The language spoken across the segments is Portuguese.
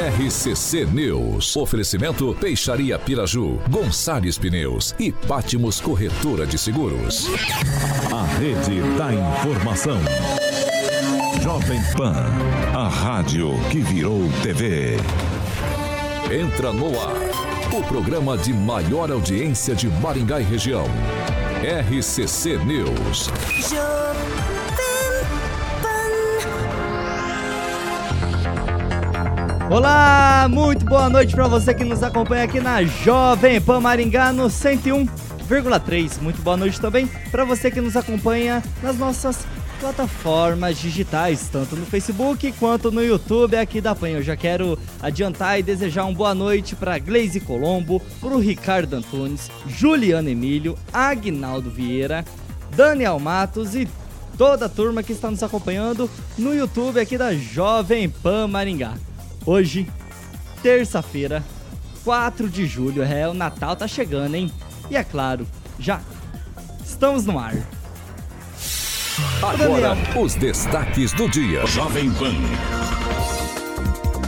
RCC News. Oferecimento Peixaria Piraju, Gonçalves Pneus e Pátimos Corretora de Seguros. A rede da informação. Jovem Pan, a rádio que virou TV. Entra no ar, o programa de maior audiência de Maringá e região. RCC News. Olá, muito boa noite para você que nos acompanha aqui na Jovem Pan Maringá no 101,3. Muito boa noite também para você que nos acompanha nas nossas plataformas digitais, tanto no Facebook quanto no YouTube aqui da PAN. Eu já quero adiantar e desejar uma boa noite para Gleise Colombo, para o Ricardo Antunes, Juliano Emílio, Agnaldo Vieira, Daniel Matos e toda a turma que está nos acompanhando no YouTube aqui da Jovem Pan Maringá. Hoje, terça-feira, 4 de julho, é o Natal tá chegando, hein? E é claro, já estamos no ar. Agora, os destaques do dia. Jovem Pan.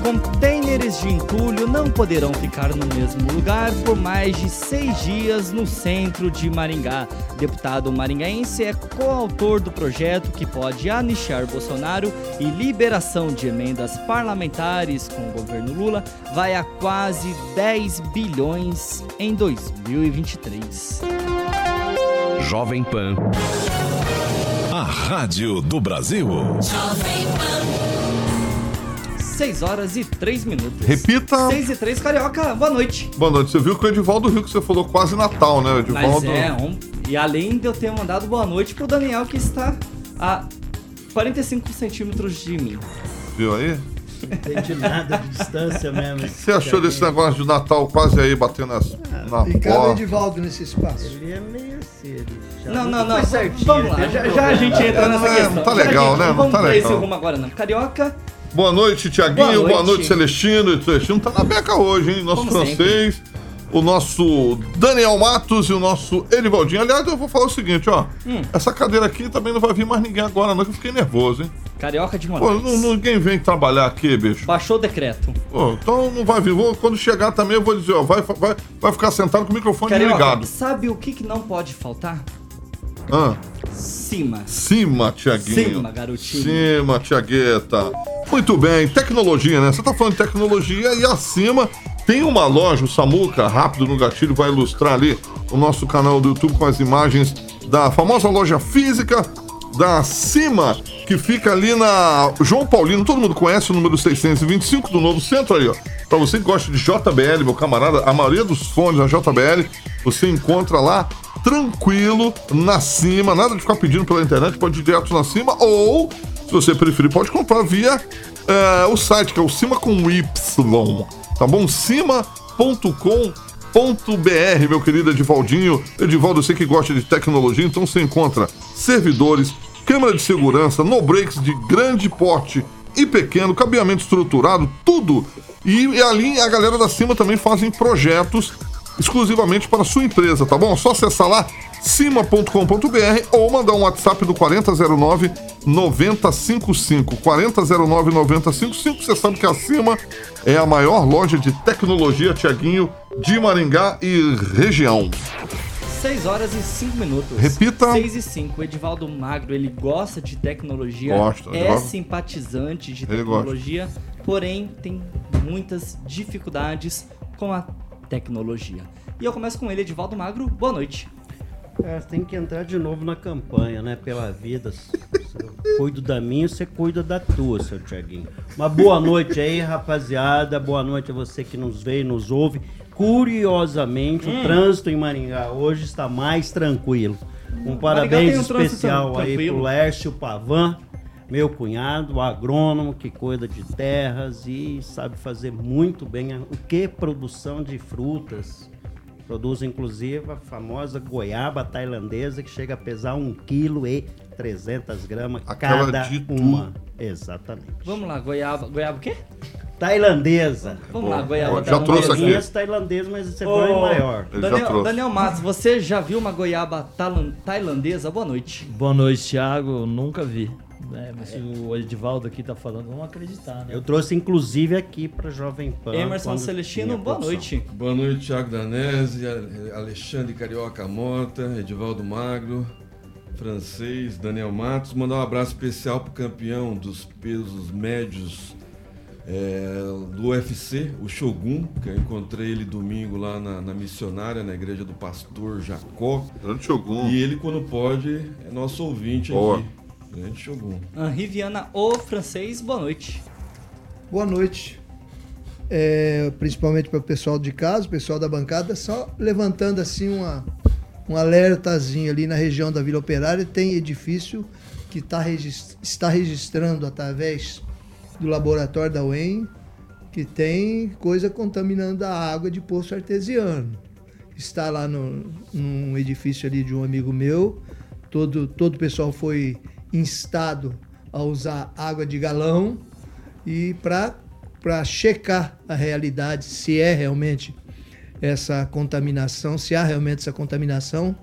Contêineres de entulho não poderão ficar no mesmo lugar por mais de seis dias no centro de Maringá. Deputado maringaense é coautor do projeto que pode anistiar Bolsonaro e liberação de emendas parlamentares com o governo Lula vai a quase 10 bilhões em 2023. Jovem Pan. A Rádio do Brasil. Jovem Pan. 6 horas e 3 minutos. Repita. 6 e 3, Carioca, boa noite. Boa noite. Você viu que o Edivaldo Rio que você falou quase Natal, né? Edivaldo... Mas é, um... e além de eu ter mandado boa noite pro Daniel, que está a 45 centímetros de mim. Viu aí? Não entendi nada de distância mesmo. O que você achou desse negócio de Natal quase aí batendo nas, ah, na e porta? E Edivaldo nesse espaço? Ele é meio assim. Não, não, não. Certinho, vamos lá. Já, já, a gente entra nessa é, questão. Não tá legal, gente, né? Não vamos tá pra legal. esse rumo agora, não. Carioca Boa noite, Tiaguinho. Boa, Boa noite. Celestino. E Celestino tá na beca hoje, hein? Nosso Como francês. Sempre. O nosso Daniel Matos e o nosso Edivaldinho. Aliás, eu vou falar o seguinte, ó. Hum. Essa cadeira aqui também não vai vir mais ninguém agora, não, que eu fiquei nervoso, hein? Carioca de. Pô, não, ninguém vem trabalhar aqui, bicho. Baixou o decreto. Pô, então não vai vir. Vou, quando chegar também, eu vou dizer, ó, vai, vai, vai ficar sentado com o microfone Carioca, ligado. Sabe o que, que não pode faltar? Ah. Cima. Cima, Tiaguinho. Cima, garotinho. Cima, Tiagueta. Muito bem, tecnologia, né? Você tá falando de tecnologia e acima tem uma loja, o Samuca, rápido no gatilho, vai ilustrar ali o nosso canal do YouTube com as imagens da famosa loja física da Cima, que fica ali na João Paulino, todo mundo conhece o número 625 do Novo Centro aí, ó. Pra você que gosta de JBL, meu camarada, a maioria dos fones da JBL, você encontra lá tranquilo na cima, nada de ficar pedindo pela internet, pode ir direto na cima, ou, se você preferir, pode comprar via é, o site, que é o Cima com Y, tá bom? cima.com.br, meu querido Edivaldinho. Edivaldo, sei que gosta de tecnologia, então você encontra servidores, câmera de segurança, no breaks de grande porte e pequeno, cabeamento estruturado, tudo. E, ali a galera da cima também fazem projetos exclusivamente para sua empresa, tá bom? Só acessar lá cima.com.br ou mandar um WhatsApp do 4009 9055. 4009 9055. Você sabe que a Cima é a maior loja de tecnologia, Tiaguinho, de Maringá e região. 6 horas e 5 minutos. Repita. 6 e 5. O Edivaldo Magro, ele gosta de tecnologia. Gosta. É Edivaldo. simpatizante de tecnologia, porém tem muitas dificuldades com a tecnologia. E eu começo com ele, Edivaldo Magro. Boa noite. É, você tem que entrar de novo na campanha, né? Pela vida. Eu cuido da minha, você cuida da tua, seu Tiaguinho. Uma boa noite aí, rapaziada. Boa noite a você que nos vê e nos ouve. Curiosamente, hum. o trânsito em Maringá hoje está mais tranquilo. Um parabéns um especial aí pro Lércio Pavan, meu cunhado, agrônomo que cuida de terras e sabe fazer muito bem o que produção de frutas. Produz inclusive a famosa goiaba tailandesa que chega a pesar 1 kg e 300 gramas Aquela cada uma. Exatamente. Vamos lá, goiaba. Goiaba o quê? Tailandesa. Vamos lá, goiaba já trouxe aqui. Esse tailandês, mas esse é oh, maior. Daniel, Daniel Matos, você já viu uma goiaba tailandesa? Boa noite. Boa noite, Thiago. Nunca vi. É, mas se o Edivaldo aqui tá falando, vamos acreditar, né? Eu trouxe inclusive aqui para Jovem Pan. Emerson Celestino, boa noite. Boa noite, Thiago Danese, Alexandre Carioca Mota, Edivaldo Magro, francês, Daniel Matos. Mandar um abraço especial pro campeão dos pesos médios é, do UFC, o Shogun, que eu encontrei ele domingo lá na, na missionária, na igreja do pastor Jacó. Grande Shogun. E ele, quando pode, é nosso ouvinte Boa. aqui. Grande Shogun. Henri Viana, o francês, boa noite. Boa noite. É, principalmente para o pessoal de casa, o pessoal da bancada, só levantando assim uma, um alertazinho ali na região da Vila Operária. Tem edifício que tá está registrando através do laboratório da UEM que tem coisa contaminando a água de poço artesiano. Está lá no, num edifício ali de um amigo meu. Todo, todo o pessoal foi instado a usar água de galão e para checar a realidade, se é realmente essa contaminação, se há realmente essa contaminação,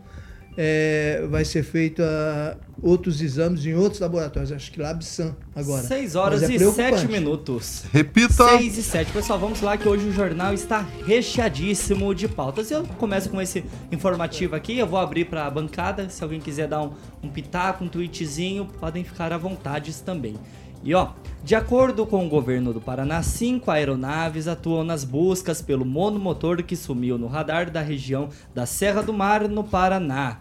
é, vai ser feito ah, outros exames em outros laboratórios, acho que LabSan agora. 6 horas é e preocupante. 7 minutos. Repita. 6 e 7. Pessoal, vamos lá que hoje o jornal está recheadíssimo de pautas. Eu começo com esse informativo aqui, eu vou abrir para a bancada. Se alguém quiser dar um, um pitaco, um tweetzinho, podem ficar à vontade também. E ó, de acordo com o governo do Paraná, cinco aeronaves atuam nas buscas pelo monomotor que sumiu no radar da região da Serra do Mar, no Paraná.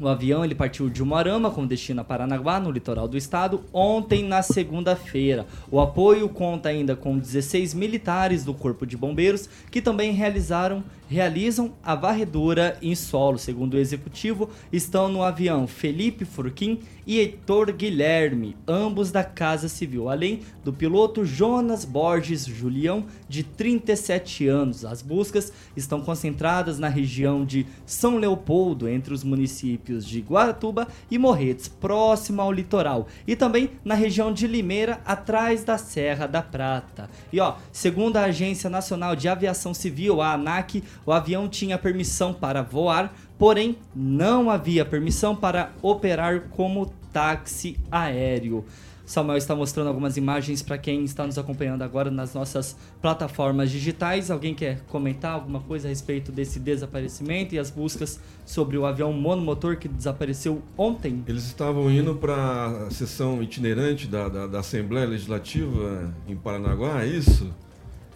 O avião ele partiu de Umuarama com destino a Paranaguá, no litoral do estado, ontem na segunda-feira. O apoio conta ainda com 16 militares do Corpo de Bombeiros que também realizaram realizam a varredura em solo. Segundo o executivo, estão no avião Felipe Furquim e Heitor Guilherme, ambos da Casa Civil, além do piloto Jonas Borges Julião, de 37 anos. As buscas estão concentradas na região de São Leopoldo, entre os municípios de Guaratuba e Morretes, próximo ao litoral, e também na região de Limeira, atrás da Serra da Prata. E ó, segundo a Agência Nacional de Aviação Civil, a ANAC, o avião tinha permissão para voar, porém não havia permissão para operar como táxi aéreo. Samuel está mostrando algumas imagens para quem está nos acompanhando agora nas nossas plataformas digitais. Alguém quer comentar alguma coisa a respeito desse desaparecimento e as buscas sobre o avião monomotor que desapareceu ontem? Eles estavam indo para a sessão itinerante da, da, da Assembleia Legislativa em Paranaguá, é isso?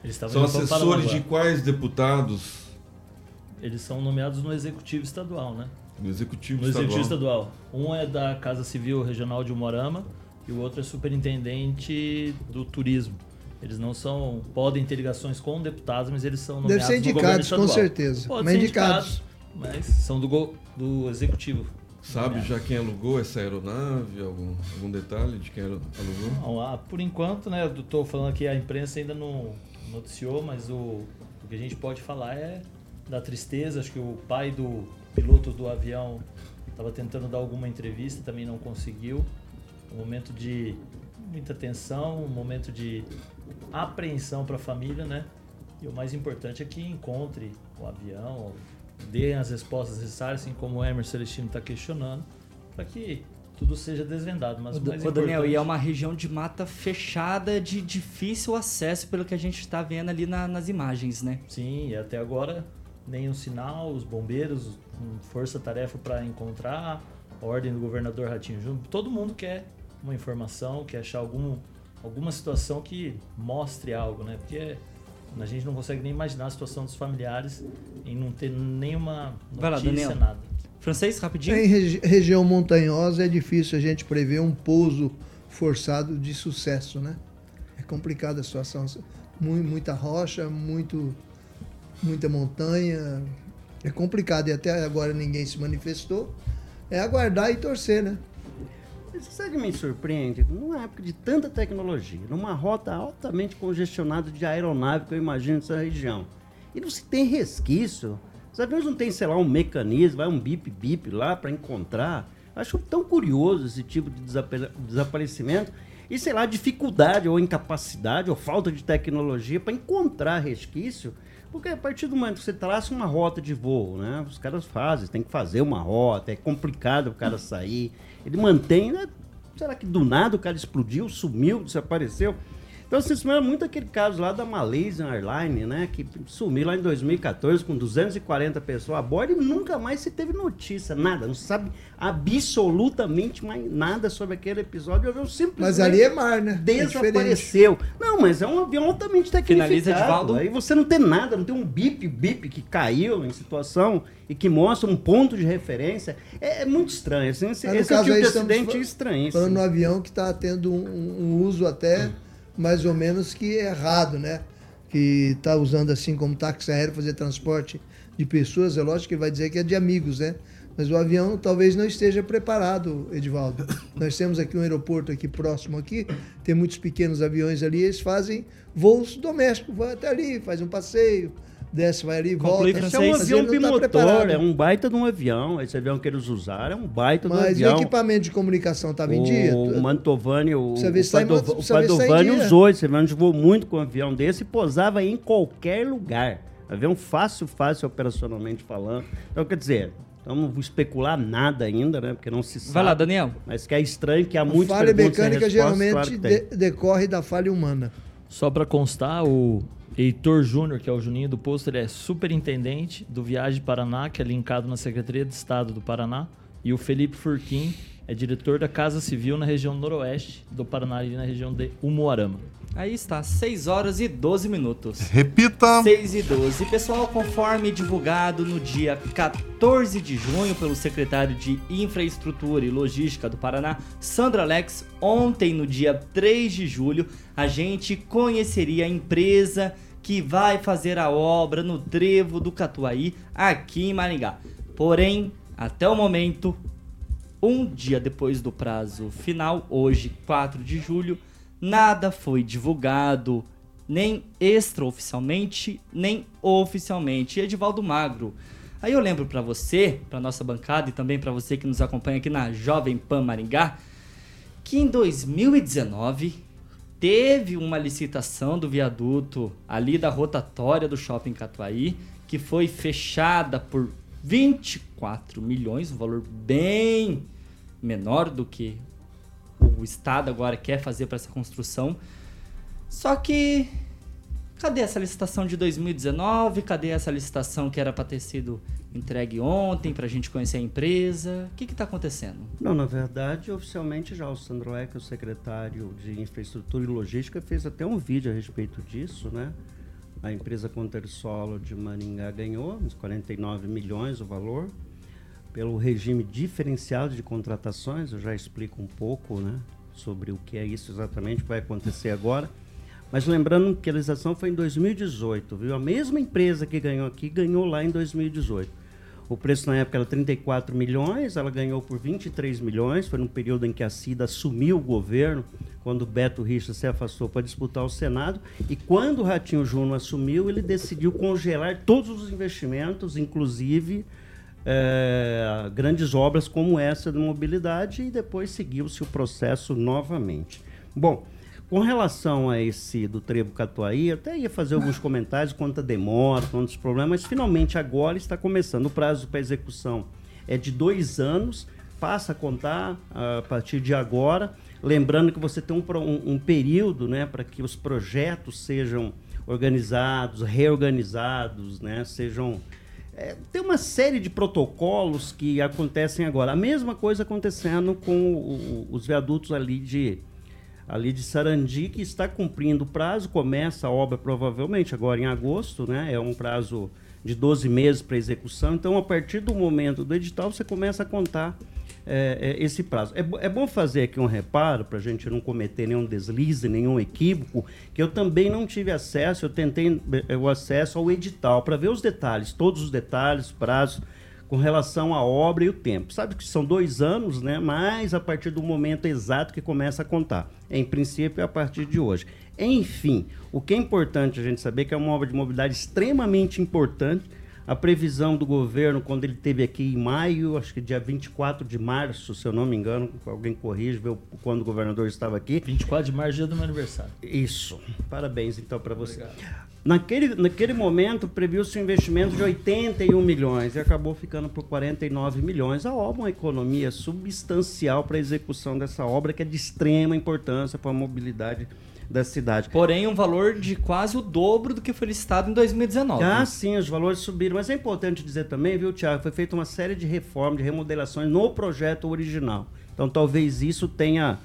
Eles estavam São assessores de quais deputados Eles são nomeados no Executivo Estadual, né? do Executivo No Estadual? Executivo Estadual. Um é da Casa Civil Regional de Umorama e o outro é superintendente do turismo. Eles não são. podem ter ligações com deputados, mas eles são Deve nomeados ser no governo indicados, com estadual. certeza. Pode Mas ser indicados. indicados, mas são do, go- do executivo. Sabe já quem alugou essa aeronave? Algum, algum detalhe de quem alugou? Não, ah, por enquanto, né? Eu tô falando aqui, a imprensa ainda não noticiou, mas o, o que a gente pode falar é da tristeza. Acho que o pai do piloto do avião estava tentando dar alguma entrevista, também não conseguiu. Um momento de muita tensão, um momento de apreensão para a família, né? E o mais importante é que encontre o avião, dê as respostas necessárias, assim como o Emerson Celestino está questionando, para que tudo seja desvendado. Mas o mais ô, Daniel, importante- e é uma região de mata fechada, de difícil acesso, pelo que a gente está vendo ali na- nas imagens, né? Sim, e até agora nenhum sinal, os bombeiros, força-tarefa para encontrar, ordem do governador Ratinho Júnior. Todo mundo quer uma informação, quer achar algum, alguma situação que mostre algo, né? Porque a gente não consegue nem imaginar a situação dos familiares em não ter nenhuma Vai lá, notícia, Daniel. nada. Francês, rapidinho? Em regi- região montanhosa é difícil a gente prever um pouso forçado de sucesso, né? É complicada a situação. Mu- Muita rocha, muito, muita montanha. É complicado e até agora ninguém se manifestou. É aguardar e torcer, né? Mas Sabe que me surpreende? Numa época de tanta tecnologia, numa rota altamente congestionada de aeronave que eu imagino nessa região, e não se tem resquício, os aviões não tem, sei lá, um mecanismo, vai um bip-bip lá para encontrar. Acho tão curioso esse tipo de desapa- desaparecimento e, sei lá, dificuldade ou incapacidade ou falta de tecnologia para encontrar resquício. Porque a partir do momento que você traça uma rota de voo, né? Os caras fazem, tem que fazer uma rota, é complicado o cara sair. Ele mantém, né? será que do nada o cara explodiu, sumiu, desapareceu? Então se lembra muito aquele caso lá da Malaysian Airlines, né? Que sumiu lá em 2014 com 240 pessoas a bordo e nunca mais se teve notícia, nada. Não se sabe absolutamente mais nada sobre aquele episódio. Eu simplesmente Mas ali é mar, né? É desapareceu. não, mas é um avião altamente tecnificado. Finaliza. Aí você não tem nada, não tem um bip, bip que caiu em situação e que mostra um ponto de referência. É, é muito estranho. Assim, esse esse é tipo aí de acidente fa- estranho. Falando no avião que está tendo um, um uso até mais ou menos que errado, né? Que está usando assim como táxi aéreo fazer transporte de pessoas. É lógico que ele vai dizer que é de amigos, né? Mas o avião talvez não esteja preparado, Edivaldo. Nós temos aqui um aeroporto aqui próximo aqui, tem muitos pequenos aviões ali, eles fazem voos domésticos, vai até ali, faz um passeio, desce, vai ali, volta. Esse é um Mas avião tá bimotor, preparado. é um baita de um avião. Esse avião que eles usaram é um baita de um Mas o avião. equipamento de comunicação estava em dia? O Mantovani, o, o, tá Padova- o tá Padovani usou esse avião, a gente voou muito com um avião desse e posava em qualquer lugar. Avião fácil, fácil operacionalmente falando. Então, quer dizer, então não vou especular nada ainda, né? Porque não se sabe. Vai lá, Daniel. Mas que é estranho que há A muitas falha perguntas mecânica resposta, geralmente claro de- decorre da falha humana. Só para constar, o Heitor Júnior, que é o Juninho do Posto, ele é superintendente do Viagem Paraná, que é linkado na Secretaria de Estado do Paraná. E o Felipe Furquim é diretor da Casa Civil na região noroeste do Paraná, ali na região de Umuarama. Aí está, 6 horas e 12 minutos. Repita. 6 e 12. Pessoal, conforme divulgado no dia 14 de junho pelo secretário de Infraestrutura e Logística do Paraná, Sandra Alex, ontem, no dia 3 de julho, a gente conheceria a empresa que vai fazer a obra no trevo do Catuaí, aqui em Maringá. Porém, até o momento, um dia depois do prazo final, hoje, 4 de julho, nada foi divulgado, nem extraoficialmente, nem oficialmente. Edivaldo Magro. Aí eu lembro pra você, pra nossa bancada e também pra você que nos acompanha aqui na Jovem Pan Maringá, que em 2019 teve uma licitação do viaduto ali da rotatória do Shopping Catuaí, que foi fechada por 24 milhões, um valor bem menor do que o Estado agora quer fazer para essa construção. Só que cadê essa licitação de 2019? Cadê essa licitação que era para ter sido entregue ontem para a gente conhecer a empresa? O que está acontecendo? Não, na verdade, oficialmente já o Sandro Eck, o secretário de Infraestrutura e Logística, fez até um vídeo a respeito disso, né? A empresa Contersolo de Maringá ganhou uns 49 milhões o valor pelo regime diferenciado de contratações. Eu já explico um pouco, né, sobre o que é isso exatamente que vai acontecer agora. Mas lembrando que a licitação foi em 2018, viu? A mesma empresa que ganhou aqui ganhou lá em 2018. O preço na época era 34 milhões, ela ganhou por 23 milhões. Foi num período em que a CIDA assumiu o governo, quando Beto Richa se afastou para disputar o Senado. E quando o Ratinho Júnior assumiu, ele decidiu congelar todos os investimentos, inclusive eh, grandes obras como essa de mobilidade, e depois seguiu-se o processo novamente. Bom, com relação a esse do Trevo Catuaí, até ia fazer alguns comentários quanto a demora, quanto os problemas, mas finalmente agora está começando. O prazo para execução é de dois anos, passa a contar a partir de agora. Lembrando que você tem um, um- um período né, para que os projetos sejam organizados, reorganizados, né, sejam é, tem uma série de protocolos que acontecem agora. A mesma coisa acontecendo com o- os viadutos ali de, ali de Sarandi, que está cumprindo o prazo, começa a obra provavelmente agora em agosto, né? É um prazo de 12 meses para execução. Então, a partir do momento do edital, você começa a contar é, é, esse prazo. É, é bom fazer aqui um reparo para a gente não cometer nenhum deslize, nenhum equívoco, que eu também não tive acesso, eu tentei é, o acesso ao edital para ver os detalhes, todos os detalhes, prazos com relação à obra e o tempo. Sabe que são dois anos, né? Mas a partir do momento exato que começa a contar. Em princípio, é a partir de hoje. Enfim, o que é importante a gente saber que é uma obra de mobilidade extremamente importante. A previsão do governo, quando ele teve aqui em maio, acho que dia 24 de março, se eu não me engano, alguém corrige, o- quando o governador estava aqui. 24 de março, dia do meu aniversário. Isso. Parabéns então para você. Naquele, naquele momento, previu-se um investimento de 81 milhões e acabou ficando por 49 milhões. A obra é uma economia substancial para a execução dessa obra, que é de extrema importância para a mobilidade da cidade. Porém, um valor de quase o dobro do que foi licitado em 2019. Ah, sim, os valores subiram. Mas é importante dizer também, viu, Tiago, foi feita uma série de reformas, de remodelações no projeto original. Então, talvez isso tenha,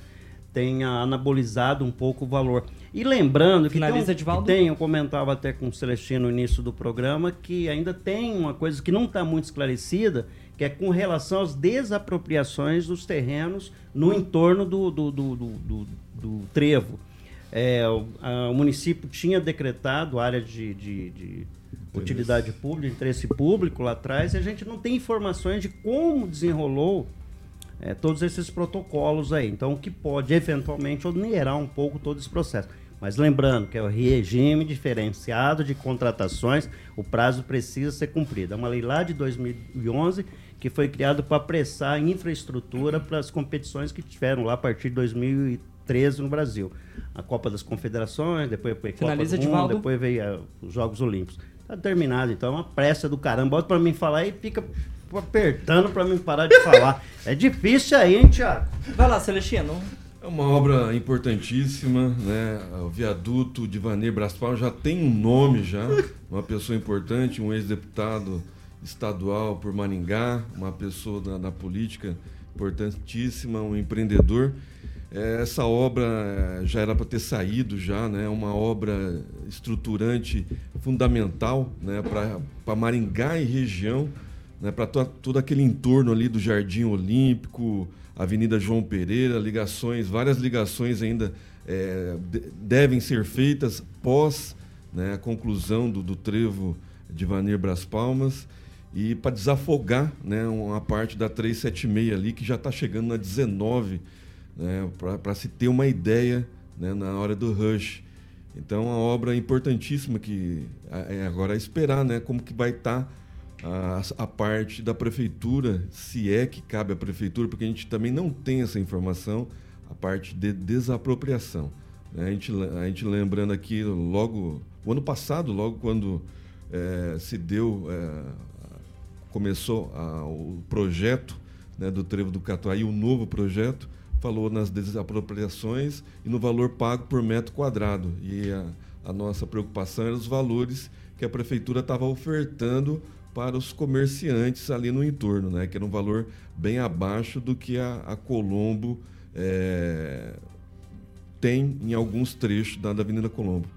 tenha anabolizado um pouco o valor. E lembrando que, Finaliza, tem, um- tem, eu comentava até com o Celestino no início do programa, que ainda tem uma coisa que não está muito esclarecida, que é com relação às desapropriações dos terrenos no entorno do, do, do, do, do- do trevo. É, o, a- o município tinha decretado área de, de- de utilidade pública, de interesse público lá atrás, e a gente não tem informações de como desenrolou é, todos esses protocolos aí. Então, o que pode eventualmente onerar um pouco todo esse processo. Mas lembrando que é o regime diferenciado de contratações, o prazo precisa ser cumprido. É uma lei lá de 2011 que foi criada para apressar a infraestrutura para as competições que tiveram lá a partir de 2013 no Brasil. A Copa das Confederações, depois foi a Copa Finaliza, do Mundo, depois veio eh, os Jogos Olímpicos. Tá terminado, então, é uma pressa do caramba. Bota para mim falar e fica apertando para mim parar de falar. É difícil aí, hein, Thiago? Vai lá, Celestino. É uma obra importantíssima, né? O viaduto de Vanir Braspal já tem um nome já, uma pessoa importante, um ex-deputado estadual por Maringá, uma pessoa da, da política importantíssima, um empreendedor. É, Essa obra eh, já era para ter saído já, né? Uma obra estruturante fundamental, né? Para Maringá e região, né? Para todo aquele entorno ali do Jardim Olímpico, Avenida João Pereira, ligações, várias ligações ainda de- devem ser feitas pós né, a conclusão do, do trevo de Vanir Bras Palmas e para desafogar né, uma parte da 376 ali que já está chegando na 19 né, para se ter uma ideia né, na hora do rush. Então, uma obra importantíssima que é agora esperar né, como que vai estar a, a parte da prefeitura, se é que cabe à prefeitura, porque a gente também não tem essa informação, a parte de desapropriação. né? A gente, a gente lembrando aqui, logo, o ano passado, logo quando eh, se deu, eh, começou a- o projeto né, do Trevo do Catuaí, o novo projeto, falou nas desapropriações e no valor pago por metro quadrado. E a, a nossa preocupação era os valores que a prefeitura estava ofertando para os comerciantes ali no entorno, né, que era um valor bem abaixo do que a, a Colombo eh, tem em alguns trechos da, da Avenida Colombo.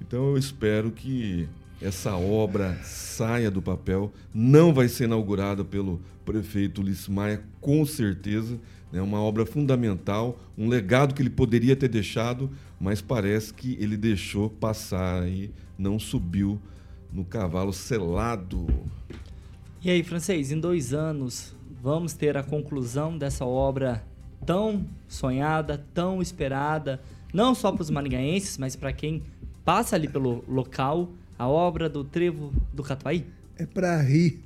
Então eu espero que essa obra saia do papel. Não vai ser inaugurada pelo prefeito Ulisses Maia, com certeza. É uma obra fundamental, um legado que ele poderia ter deixado, mas parece que ele deixou passar e não subiu no cavalo selado. E aí, francês, em dois anos vamos ter a conclusão dessa obra tão sonhada, tão esperada, não só para os maringaenses, mas para quem passa ali pelo local, a obra do Trevo do Catuaí? É para rir.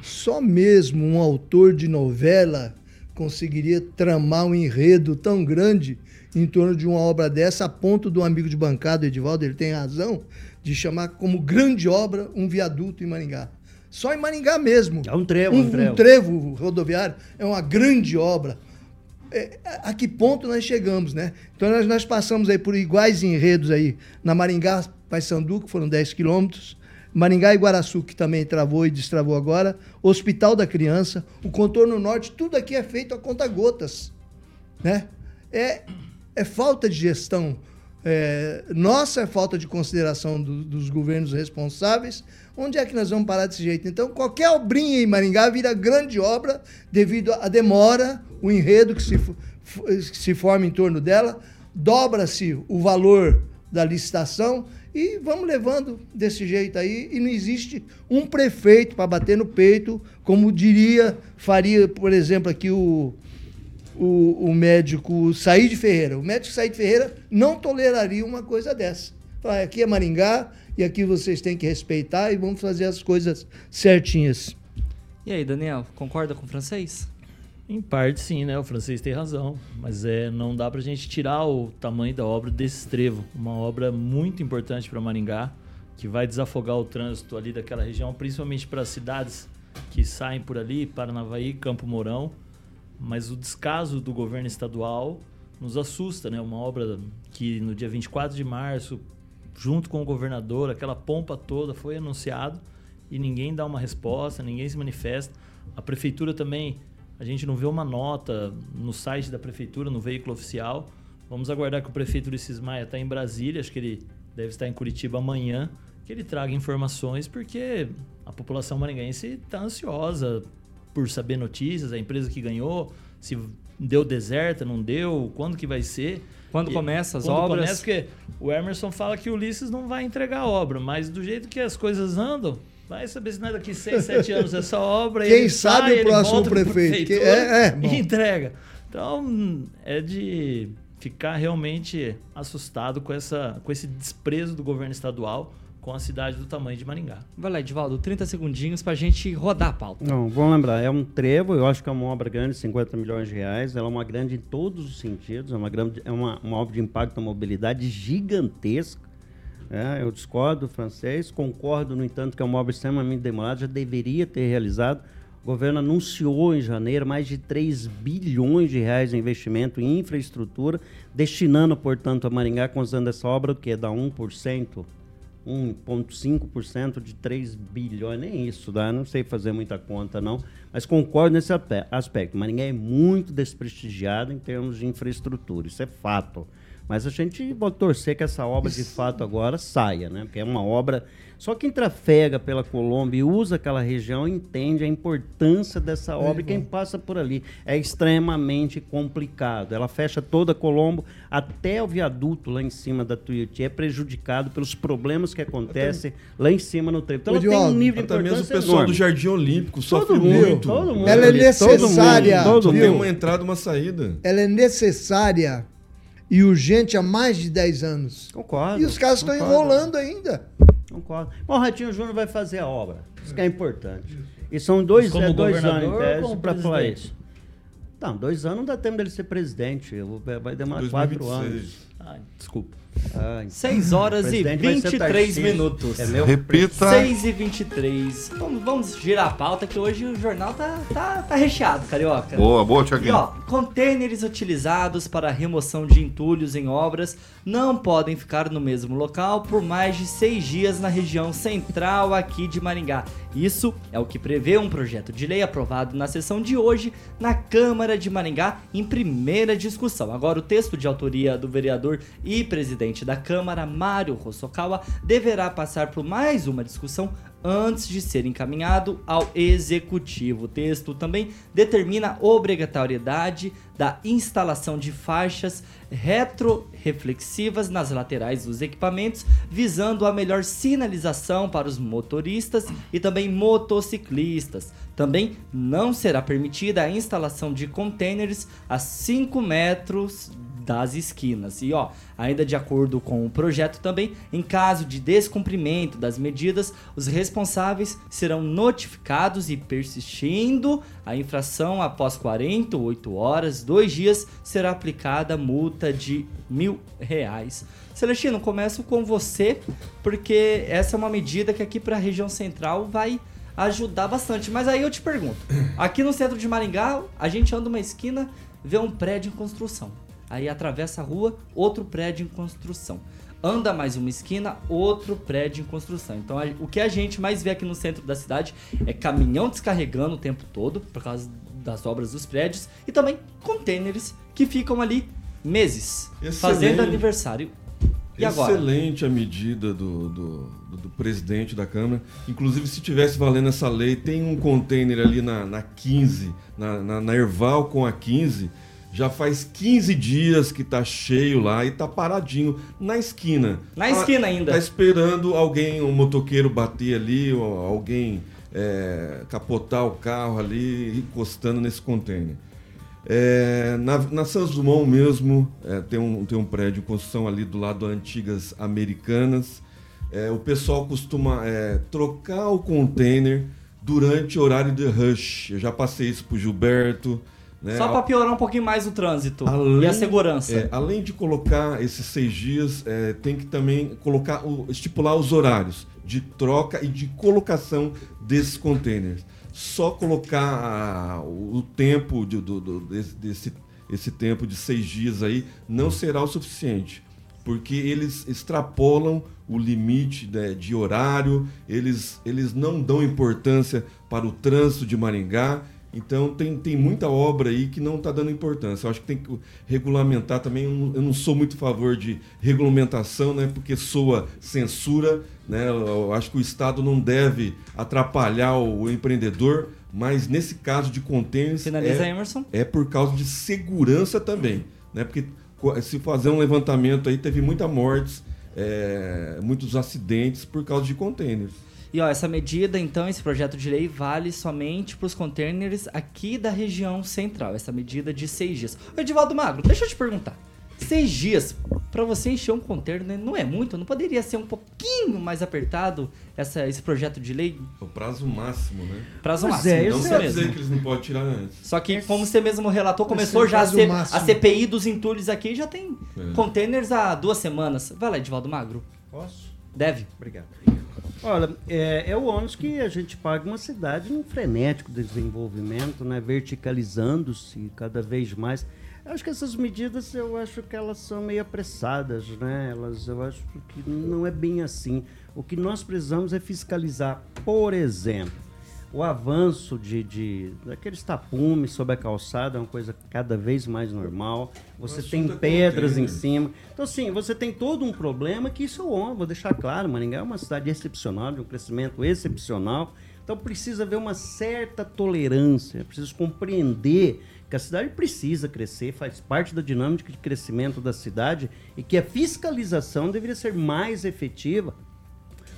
Só mesmo um autor de novela conseguiria tramar um enredo tão grande em torno de uma obra dessa, a ponto do amigo de bancada, Edivaldo, ele tem razão, de chamar como grande obra um viaduto em Maringá. Só em Maringá mesmo. É um trevo, um, um trevo. um trevo rodoviário é uma grande obra. É, a que ponto nós chegamos, né? Então nós, nós passamos aí por iguais enredos aí na Maringá, Paysandu, que foram 10 quilômetros, Maringá e Guaraçu, que também travou e destravou agora, Hospital da Criança, o contorno norte, tudo aqui é feito a conta gotas, né? É, é falta de gestão. É, nossa é falta de consideração do- dos governos responsáveis. Onde é que nós vamos parar desse jeito? Então, qualquer obrinha em Maringá vira grande obra devido à demora, o enredo que se, que se forma em torno dela, dobra-se o valor da licitação e vamos levando desse jeito aí. E não existe um prefeito para bater no peito, como diria, faria, por exemplo, aqui o, o, o médico Said Ferreira. O médico Said Ferreira não toleraria uma coisa dessa. Fala, aqui é Maringá e aqui vocês têm que respeitar e vamos fazer as coisas certinhas. E aí, Daniel, concorda com o francês? Em parte sim, né? O francês tem razão. Mas é, não dá pra gente tirar o tamanho da obra desse trevo. Uma obra muito importante para Maringá. que vai desafogar o trânsito ali daquela região, principalmente para as cidades que saem por ali, Paranavaí, Campo Mourão. Mas o descaso do governo estadual nos assusta, né? Uma obra que no dia 24 de março, junto com o governador, aquela pompa toda foi anunciado e ninguém dá uma resposta, ninguém se manifesta. A prefeitura também, a gente não vê uma nota no site da prefeitura, no veículo oficial. Vamos aguardar que o prefeito Ulisses Maia está em Brasília, acho que ele deve estar em Curitiba amanhã, que ele traga informações, porque a população maringaense está ansiosa por saber notícias, a empresa que ganhou, se deu deserta, não deu, quando que vai ser. Quando E- começa as quando obras? Começa, porque o Emerson fala que o Ulisses não vai entregar a obra, mas do jeito que as coisas andam, vai saber se não é daqui 6, 7 anos essa obra. Quem ele sabe sai, o próximo prefeito, que- é, é, bom. e entrega. Então, é de ficar realmente assustado com, essa, com esse desprezo do governo estadual com a cidade do tamanho de Maringá. Vai lá, Edivaldo, 30 segundinhos pra gente rodar a pauta. Não, vamos lembrar, é um trevo, eu acho que é uma obra grande, 50 milhões de reais, ela é uma grande em todos os sentidos, é uma, grande, é uma, uma obra de impacto na mobilidade gigantesca. É, eu discordo do francês, concordo, no entanto, que é uma obra extremamente demorada, já deveria ter realizado. O governo anunciou em janeiro mais de 3 bilhões de reais em investimento em infraestrutura, destinando, portanto, a Maringá, considerando essa obra, o que? Dá 1%, 1,5% de 3 bilhões, nem isso dá, não sei fazer muita conta não, mas concordo nesse aspecto. Maringá é muito desprestigiado em termos de infraestrutura, isso é fato. Mas a gente pode torcer que essa obra de fato agora saia, né? Porque é uma obra. Só quem trafega pela Colômbia e usa aquela região entende a importância dessa obra e quem passa por ali. É extremamente complicado. Ela fecha toda a Colombo, até o viaduto lá em cima da Tuiuti é prejudicado pelos problemas que acontecem lá em cima no trevo. Então Ô, ela tem um Diogo, nível de Até mesmo o importância pessoal enorme. do Jardim Olímpico sofre Todo mundo, muito. todo mundo. Ela é necessária, Todo mundo, Só todo tem viu? uma entrada e uma saída. Ela é necessária e urgente há mais de 10 anos. Concordo. E os caras estão enrolando ainda. Concordo. Bom, o Ratinho Júnior vai fazer a obra. Isso que é importante. E são dois, Como é, dois anos tese para falar isso. Não, dois anos não dá tempo dele ser presidente. Vai demorar quatro 2026. anos. Ai, desculpa. Ah, então. 6 horas e presidente vai ser 23 Tarcísio. minutos. É meu Repita. 6 e 23. Vamos, vamos girar a pauta que hoje o jornal tá, tá, tá recheado, carioca. Boa, boa, E Tiaguinho. ó, containers utilizados para a remoção de entulhos em obras não podem ficar no mesmo local por mais de seis dias na região central aqui de Maringá. Isso é o que prevê um projeto de lei aprovado na sessão de hoje na Câmara de Maringá em primeira discussão. Agora, o texto de autoria do vereador e presidente da Câmara, Mário Hosokawa, deverá passar por mais uma discussão antes de ser encaminhado ao executivo. O texto também determina a obrigatoriedade da instalação de faixas retroreflexivas nas laterais dos equipamentos, visando a melhor sinalização para os motoristas e também motociclistas. Também não será permitida a instalação de containers a 5 metros das esquinas. E ó, ainda de acordo com o projeto também, em caso de descumprimento das medidas, os responsáveis serão notificados e persistindo a infração após 48 horas, dois dias, será aplicada multa de mil reais. Celestino, começo com você, porque essa é uma medida que aqui para a região central vai ajudar bastante. Mas aí eu te pergunto, aqui no centro de Maringá, a gente anda uma esquina, vê um prédio em construção. Aí atravessa a rua, outro prédio em construção. Anda mais uma esquina, outro prédio em construção. Então a- o que a gente mais vê aqui no centro da cidade é caminhão descarregando o tempo todo por causa das obras dos prédios e também containers que ficam ali meses Excelente. fazendo aniversário. E agora? Excelente a medida do, do, do- do presidente da Câmara. Inclusive, se tivesse valendo essa lei, tem um container ali na, na 15, na, na, na Erval com a 15. Já faz 15 dias que tá cheio lá e tá paradinho na esquina. Na Tá- esquina ainda. Tá esperando alguém, um motoqueiro bater ali, ou alguém é, capotar o carro ali, encostando nesse container. É, na, na Santos Dumont mesmo, é, tem, um, tem um prédio em construção ali do lado antigas americanas. É, o pessoal costuma é, trocar o container durante o horário de rush. Eu já passei isso pro Gilberto, Né? Só para piorar um pouquinho mais o trânsito Além- e a segurança. é, além de colocar esses seis dias, é, tem que também colocar, o- estipular os horários de troca e de colocação desses containers. Só colocar o o tempo de- do, do- desse, desse- esse tempo de seis dias aí não será o suficiente, porque eles extrapolam o limite né, de horário, eles, eles não dão importância para o trânsito de Maringá. Então tem, tem muita obra aí que não está dando importância. Eu acho que tem que regulamentar também. Eu não, eu não sou muito a favor de regulamentação, né? Porque soa censura. Né? Eu, acho que o Estado não deve atrapalhar o, empreendedor, mas nesse caso de contêineres Finaliza, é, Emerson. é por causa de segurança também. Né? Porque se fazer um levantamento aí, teve muita mortes, é, muitos acidentes por causa de contêineres. E ó, essa medida, então, esse projeto de lei vale somente para os containers aqui da região central. Essa medida de seis dias. Ô, Edivaldo Magro, deixa eu te perguntar. Seis dias para você encher um container não é muito? Não poderia ser um pouquinho mais apertado essa, esse projeto de lei? O prazo máximo, né? Prazo Pois máximo, é, não quer dizer que eles não podem tirar antes. Só que, como você mesmo relatou, começou já a, C- a CPI dos entulhos aqui já tem É. containers há duas semanas. Vai lá, Edivaldo Magro. Posso? Deve. Obrigado. Olha, é, é o ônus que a gente paga uma cidade num frenético desenvolvimento, né, verticalizando-se cada vez mais. Eu acho que essas medidas, eu acho que elas são meio apressadas, né? Elas, eu acho que não é bem assim. O que nós precisamos é fiscalizar, por exemplo, o avanço de, de daqueles tapumes sobre a calçada é uma coisa cada vez mais normal. Você tem é pedras em cima. Então, assim, você tem todo um problema que isso é vou deixar claro, Maringá é uma cidade excepcional, de um crescimento excepcional. Então precisa haver uma certa tolerância, precisa compreender que a cidade precisa crescer, faz parte da dinâmica de crescimento da cidade e que a fiscalização deveria ser mais efetiva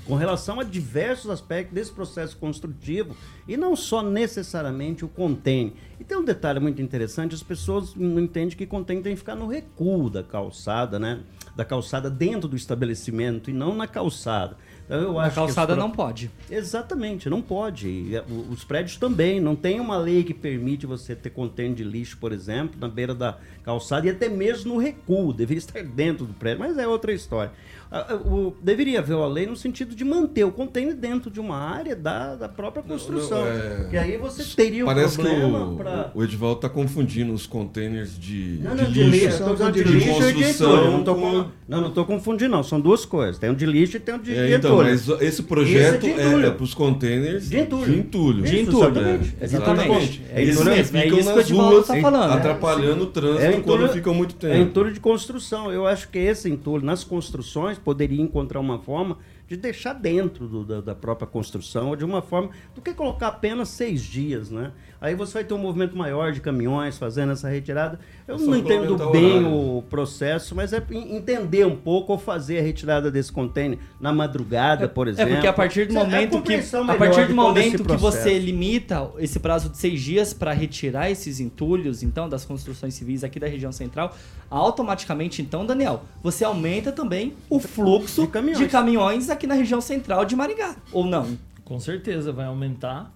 com relação a diversos aspectos desse processo construtivo e não só necessariamente o container. E tem um detalhe muito interessante, as pessoas não entendem que container tem que ficar no recuo da calçada, né? Da calçada dentro do estabelecimento e não na calçada. Então, eu A acho que calçada os pro- não pode. Exatamente, não pode. E, é, o- Os prédios também. Não tem uma lei que permite você ter container de lixo, por exemplo, na beira da calçada e até mesmo no recuo. Deveria estar dentro do prédio, mas é outra história. O- deveria haver uma lei no sentido de manter o container dentro de uma área da, da própria construção. não, é- Que aí você teria o Parece que problema o, para. o Edivaldo está confundindo os containers de, Não, de não, de lixo. falando de de lixo e de construção Não, tô com- com- não, não tô confundindo, não. São duas coisas. Tem o de lixo e tem o de, É, de então, entulho. mas esse projeto é, entulho. para os containers De entulho. De entulho. De entulho. exatamente. É, Exatamente. É Eles isso mesmo, é ficam isso que o nas Edivaldo ruas tá falando. atrapalhando o trânsito É quando entulho- ficam muito tempo. É entulho de construção. Eu acho que esse entulho nas construções poderia encontrar uma forma de deixar dentro do- da, da própria construção, ou de uma forma do que colocar apenas seis dias, né? Aí você vai ter um movimento maior de caminhões fazendo essa retirada. Eu É não entendo o bem horário. o processo, mas é en- entender um pouco ou fazer a retirada desse container na madrugada, por É exemplo. porque a partir do é a momento que compreensão a partir do momento que você limita esse prazo de seis dias para retirar esses entulhos, então das construções civis aqui da região central, automaticamente, então, Daniel, você aumenta também o fluxo De caminhões. de caminhões aqui na região central de Maringá, ou não? Com certeza vai aumentar.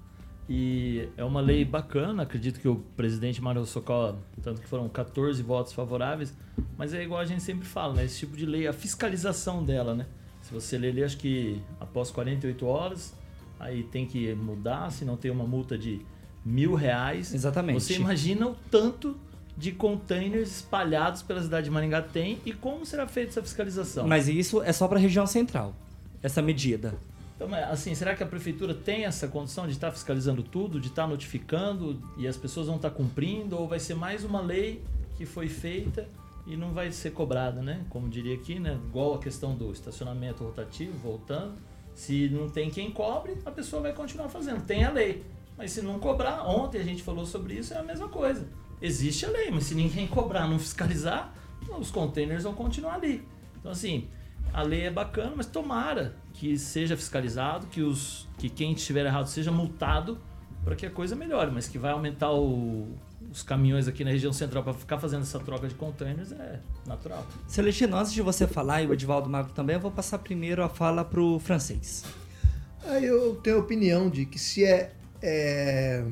E é uma lei bacana, acredito que o presidente Mário Socola, tanto que foram 14 votos favoráveis, mas é igual a gente sempre fala, né? Esse tipo de lei, a fiscalização dela, né? Se você ler ali, acho que após 48 horas, aí tem que mudar, se não tem uma multa de mil reais. Exatamente. Você imagina o tanto de containers espalhados pela cidade de Maringá tem e como será feita essa fiscalização? Mas isso é só para a região central, essa medida. Então, assim, será que a prefeitura tem essa condição de estar fiscalizando tudo, de estar notificando e as pessoas vão estar cumprindo? Ou vai ser mais uma lei que foi feita e não vai ser cobrada, né? Como diria aqui, né? Igual a questão do estacionamento rotativo, voltando. Se não tem quem cobre, a pessoa vai continuar fazendo. Tem a lei. Mas se não cobrar, ontem a gente falou sobre isso, é a mesma coisa. Existe a lei, mas se ninguém cobrar, não fiscalizar, os containers vão continuar ali. Então, assim, a lei é bacana, mas tomara que seja fiscalizado, que, os, que quem estiver errado seja multado para que a coisa melhore, mas que vai aumentar o- os caminhões aqui na região central para ficar fazendo essa troca de containers é natural. Celestino, antes de você falar, e o Edivaldo Magro também, eu vou passar primeiro a fala pro francês. Aí eu tenho a opinião de que se é, é,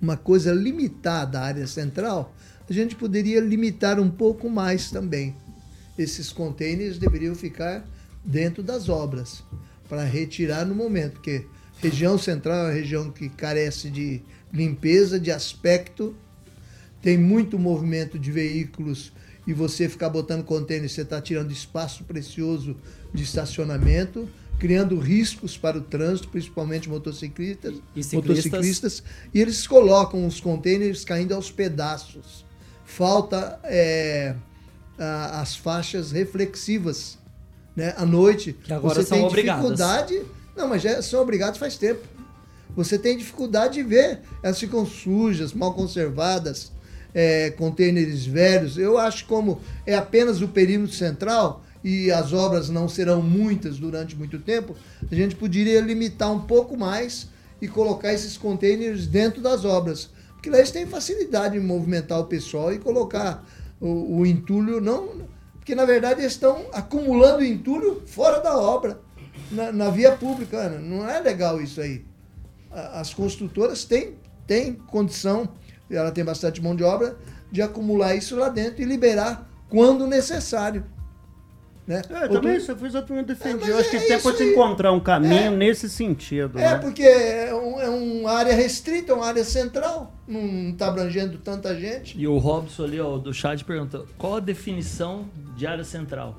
uma coisa limitada à área central, a gente poderia limitar um pouco mais também. Esses contêineres deveriam ficar dentro das obras para retirar no momento, porque região central é uma região que carece de limpeza, de aspecto, tem muito movimento de veículos e você ficar botando contêiner, você está tirando espaço precioso de estacionamento, criando riscos para o trânsito, principalmente motociclistas, E ciclistas. motociclistas, e eles colocam os contêineres caindo aos pedaços. Falta é, a- as faixas reflexivas, né? À noite Que agora você são tem obrigadas. dificuldade, não, mas já são obrigados faz tempo. Você tem dificuldade de ver, elas ficam sujas, mal conservadas, é, contêineres velhos. Eu acho como é apenas o perímetro central e as obras não serão muitas durante muito tempo, a gente poderia limitar um pouco mais e colocar esses contêineres dentro das obras. Porque lá eles têm facilidade em movimentar o pessoal e colocar o, o entulho, não. Porque na verdade eles estão acumulando entulho fora da obra, na, na via pública. Não é legal isso aí as construtoras têm, têm condição, ela tem bastante mão de obra, de acumular isso lá dentro e liberar quando necessário. Né? É, Outro- também isso eu fiz outro defendi. mas eu acho é que que aí. encontrar um caminho É. nesse sentido. É, né? porque é, um, é uma área restrita, uma área central, não está abrangendo tanta gente. E o Robson ali, ó, do chat pergunta: qual a definição de área central?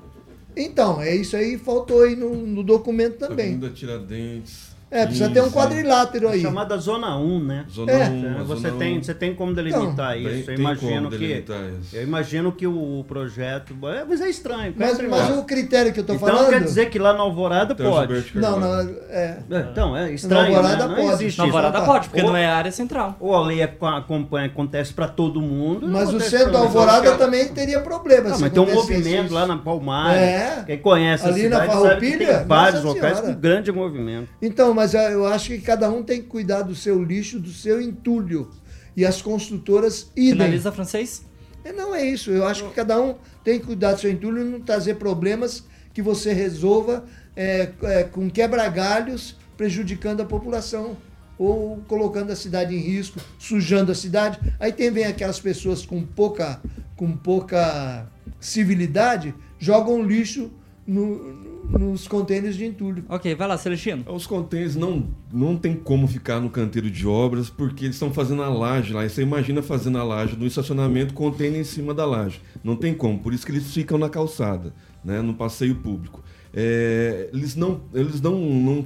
Então, é isso aí, faltou aí no, no documento também. Avenida Tiradentes. É, precisa ter um 15, quadrilátero aí. Chamada Zona 1, né? Zona É. 1, É, a você, Zona tem, 1. você tem como delimitar Tem- isso. Eu imagino que. delimitar isso. Eu imagino que o projeto. é, Mas é estranho. Mas, quer mas dizer, o critério que eu estou então falando. quer dizer que lá na Alvorada Então, pode. Não, não, é. É, Então, é estranho. Na Alvorada né? Não pode. existe Na isso. Alvorada tá. pode, porque Ou- não é área central. Ou a lei ac- acompanha, acontece para todo mundo. Mas o centro da Alvorada também teria problema. Não, se mas tem um movimento isso. lá na Palmares. É. Quem conhece Ali a na cidade sabe que tem vários locais com grande movimento. Então, mas eu acho que cada um tem que cuidar do seu lixo, do seu entulho. E as construtoras idem. Finaliza francês? É, Não é isso. Eu acho que cada um tem que cuidar do seu entulho e não trazer problemas que você resolva é, é, com quebra-galhos, prejudicando a população ou colocando a cidade em risco, sujando a cidade. Aí tem vem aquelas pessoas com pouca, com pouca civilidade, jogam lixo no- nos contêineres de entulho. Ok, vai lá, Celestino. Os contêineres não, não tem como ficar no canteiro de obras porque eles estão fazendo a laje lá. E você imagina fazendo a laje no estacionamento, contêiner em cima da laje. Não tem como. Por isso que eles ficam na calçada, né, no passeio público. É, eles não, eles não, não,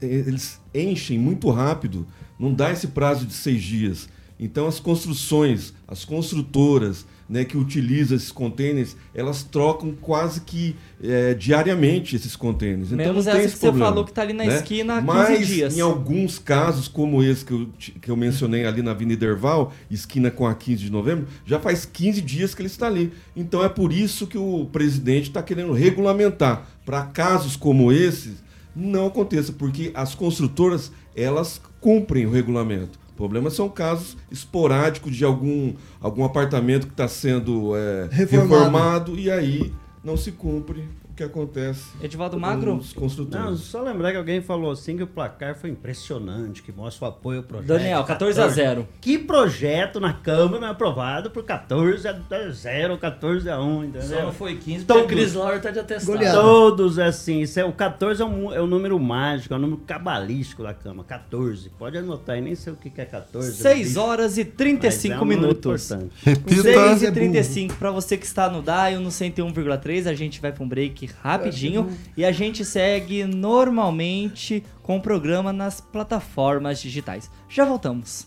eles enchem muito rápido. Não dá esse prazo de seis dias. Então as construções, as construtoras, né, que utilizam esses contêineres, elas trocam quase que é, diariamente esses contêineres. Então Menos não tem essa esse que você problema, falou que tá ali na né? esquina há 15 Mas, dias. em alguns casos, como esse que eu, que eu mencionei ali na Avenida Erval, esquina com a 15 de novembro, já faz 15 dias que ele está ali. Então é por isso que o presidente está querendo regulamentar para casos como esses não aconteça, porque as construtoras elas cumprem o regulamento. O problema são casos esporádicos de algum, algum apartamento que está sendo é, Reformado. reformado e aí não se cumpre que acontece. Edivaldo Magro? Os construtores. Não, só lembrar que alguém falou assim que o placar foi impressionante, que mostra o apoio ao projeto. Daniel, 14 a 0. Que projeto na Câmara é aprovado por 14 a 0, 14 a 1, entendeu? Só não foi 15, Todos. porque o Chris Lauer tá de atestado. Goleada. Todos assim, isso é, o 14 é um, é um número mágico, é um número cabalístico da Câmara. 14. Pode anotar aí, nem sei o que é 14. 6 horas e mas 35 é um minutos. importante. Repita. 6 e é 35 para você que está no Dial no 101,3, a gente vai para um break rapidinho e a gente segue normalmente com o programa nas plataformas digitais. Já voltamos.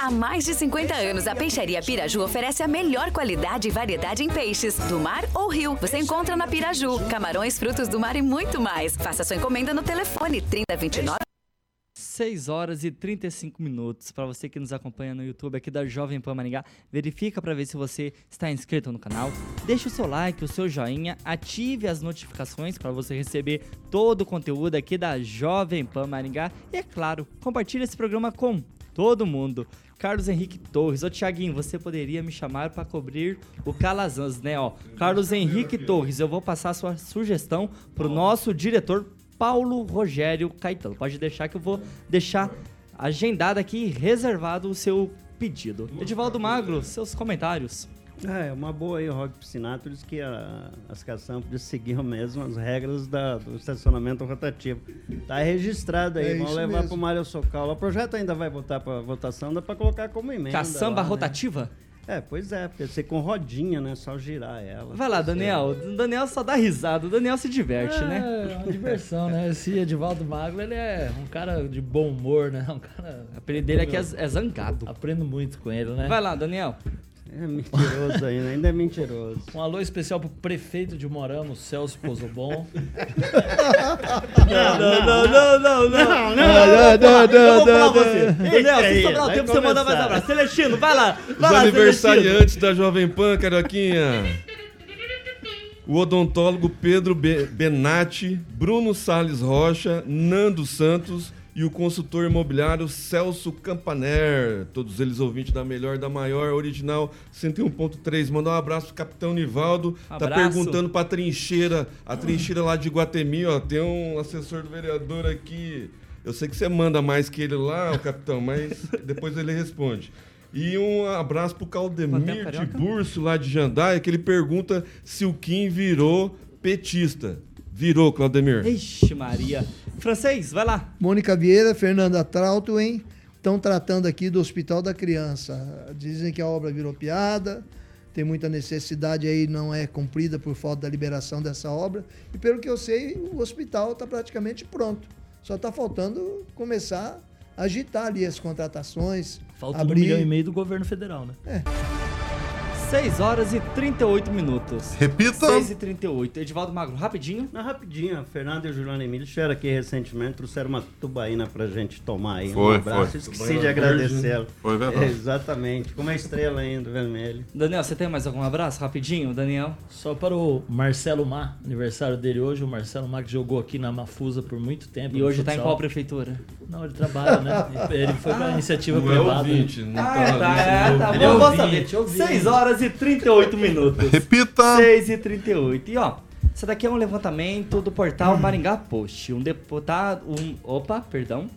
Há mais de 50 anos, a Peixaria Piraju oferece a melhor qualidade e variedade em peixes, do mar ou rio. Você encontra na Piraju, camarões, frutos do mar e muito mais. Faça sua encomenda no telefone 3029 6 horas e 35 minutos. Para você que nos acompanha no YouTube aqui da Jovem Pan Maringá, verifica para ver se você está inscrito no canal. Deixe o seu like, o seu joinha, ative as notificações para você receber todo o conteúdo aqui da Jovem Pan Maringá. E é claro, compartilhe esse programa com todo mundo. Carlos Henrique Torres. Ô, Tiaguinho, você poderia me chamar para cobrir o Calazans, né? Ó, Carlos Henrique Torres, eu vou passar a sua sugestão pro nosso diretor Paulo Rogério Caetano. Pode deixar que eu vou deixar agendado aqui, reservado o seu pedido. Edivaldo Magro, seus comentários. É, uma boa aí, o Rock Piscinato disse que a, as caçambas seguiam mesmo as regras da, do estacionamento rotativo. Tá registrado aí, É vamos levar mesmo. pro Mário Socal. O projeto ainda vai voltar pra votação, dá pra colocar como emenda. Caçamba lá, né? rotativa? É, pois é, porque ser com rodinha, né? Só girar ela. Vai lá, Daniel. O Daniel só dá risada, o Daniel se diverte, né? É, uma diversão, né? Esse Edivaldo Magro, ele é um cara de bom humor, né? Um cara... O apelido dele aqui é, é zangado. Aprendo muito com ele, né? Vai lá, Daniel. É mentiroso ainda, ainda é mentiroso. Um alô especial pro prefeito de Morama, o Celso Pozobon. Não, não, não, não, não, não. Não, não, não, você. não. Daniel, Eita se sobrar o vai tempo, você manda mais abraço. Celestino, vai lá. Os Vai lá, Celestino. aniversariantes da Jovem Pan, Carioquinha. O odontólogo Pedro Be- Benatti, Bruno Salles Rocha, Nando Santos e o consultor imobiliário Celso Campaner. Todos eles ouvintes da melhor, da maior, original 101.3. Mandar um abraço pro Capitão Nivaldo. Tá Abraço. perguntando pra trincheira, a trincheira lá de Guatemi, ó. Tem um assessor do vereador aqui. Eu sei que você manda mais que ele lá, o capitão, mas depois ele responde. E um abraço pro Caldemir de? Burso, lá de Jandaia, que ele pergunta se o Kim virou petista. Virou, Claudemir. Ixi, Maria. Francês, vai lá. Mônica Vieira, Fernanda Trautwen estão tratando aqui do Hospital da Criança. Dizem que a obra virou piada, tem muita necessidade aí, não é cumprida por falta da liberação dessa obra. E pelo que eu sei, o hospital está praticamente pronto. Só está faltando começar a agitar ali as contratações. Falta um abrir... milhão e meio do governo federal, né? 6 horas e 38 minutos. Repita. 6 e 38. Edivaldo Magro, rapidinho. Não, rapidinho, a Fernanda e o Juliano Emílio estiveram aqui recentemente, trouxeram uma tubaína pra gente tomar aí. Foi, um abraço, foi. esqueci Tubaína de agradecê-lo. Foi verdade. É, exatamente, com uma estrela ainda, vermelho. Daniel, você tem mais algum abraço? Rapidinho, Daniel. Só para o Marcelo Mar, aniversário dele hoje. O Marcelo Mar que jogou aqui na Mafusa por muito tempo. E hoje tá em futsal. qual prefeitura? Não, ele trabalha, né? Ele foi pra iniciativa Não é privada. ouvinte, não Ah, tá, é, tá, é, tá Ele é bom, vou ouvinte, saber. ouvinte. 6 horas e 38 minutos. Repita. 6 e 38. E ó, isso daqui é um levantamento do portal Maringá Post. Um deputado. Um, opa, perdão.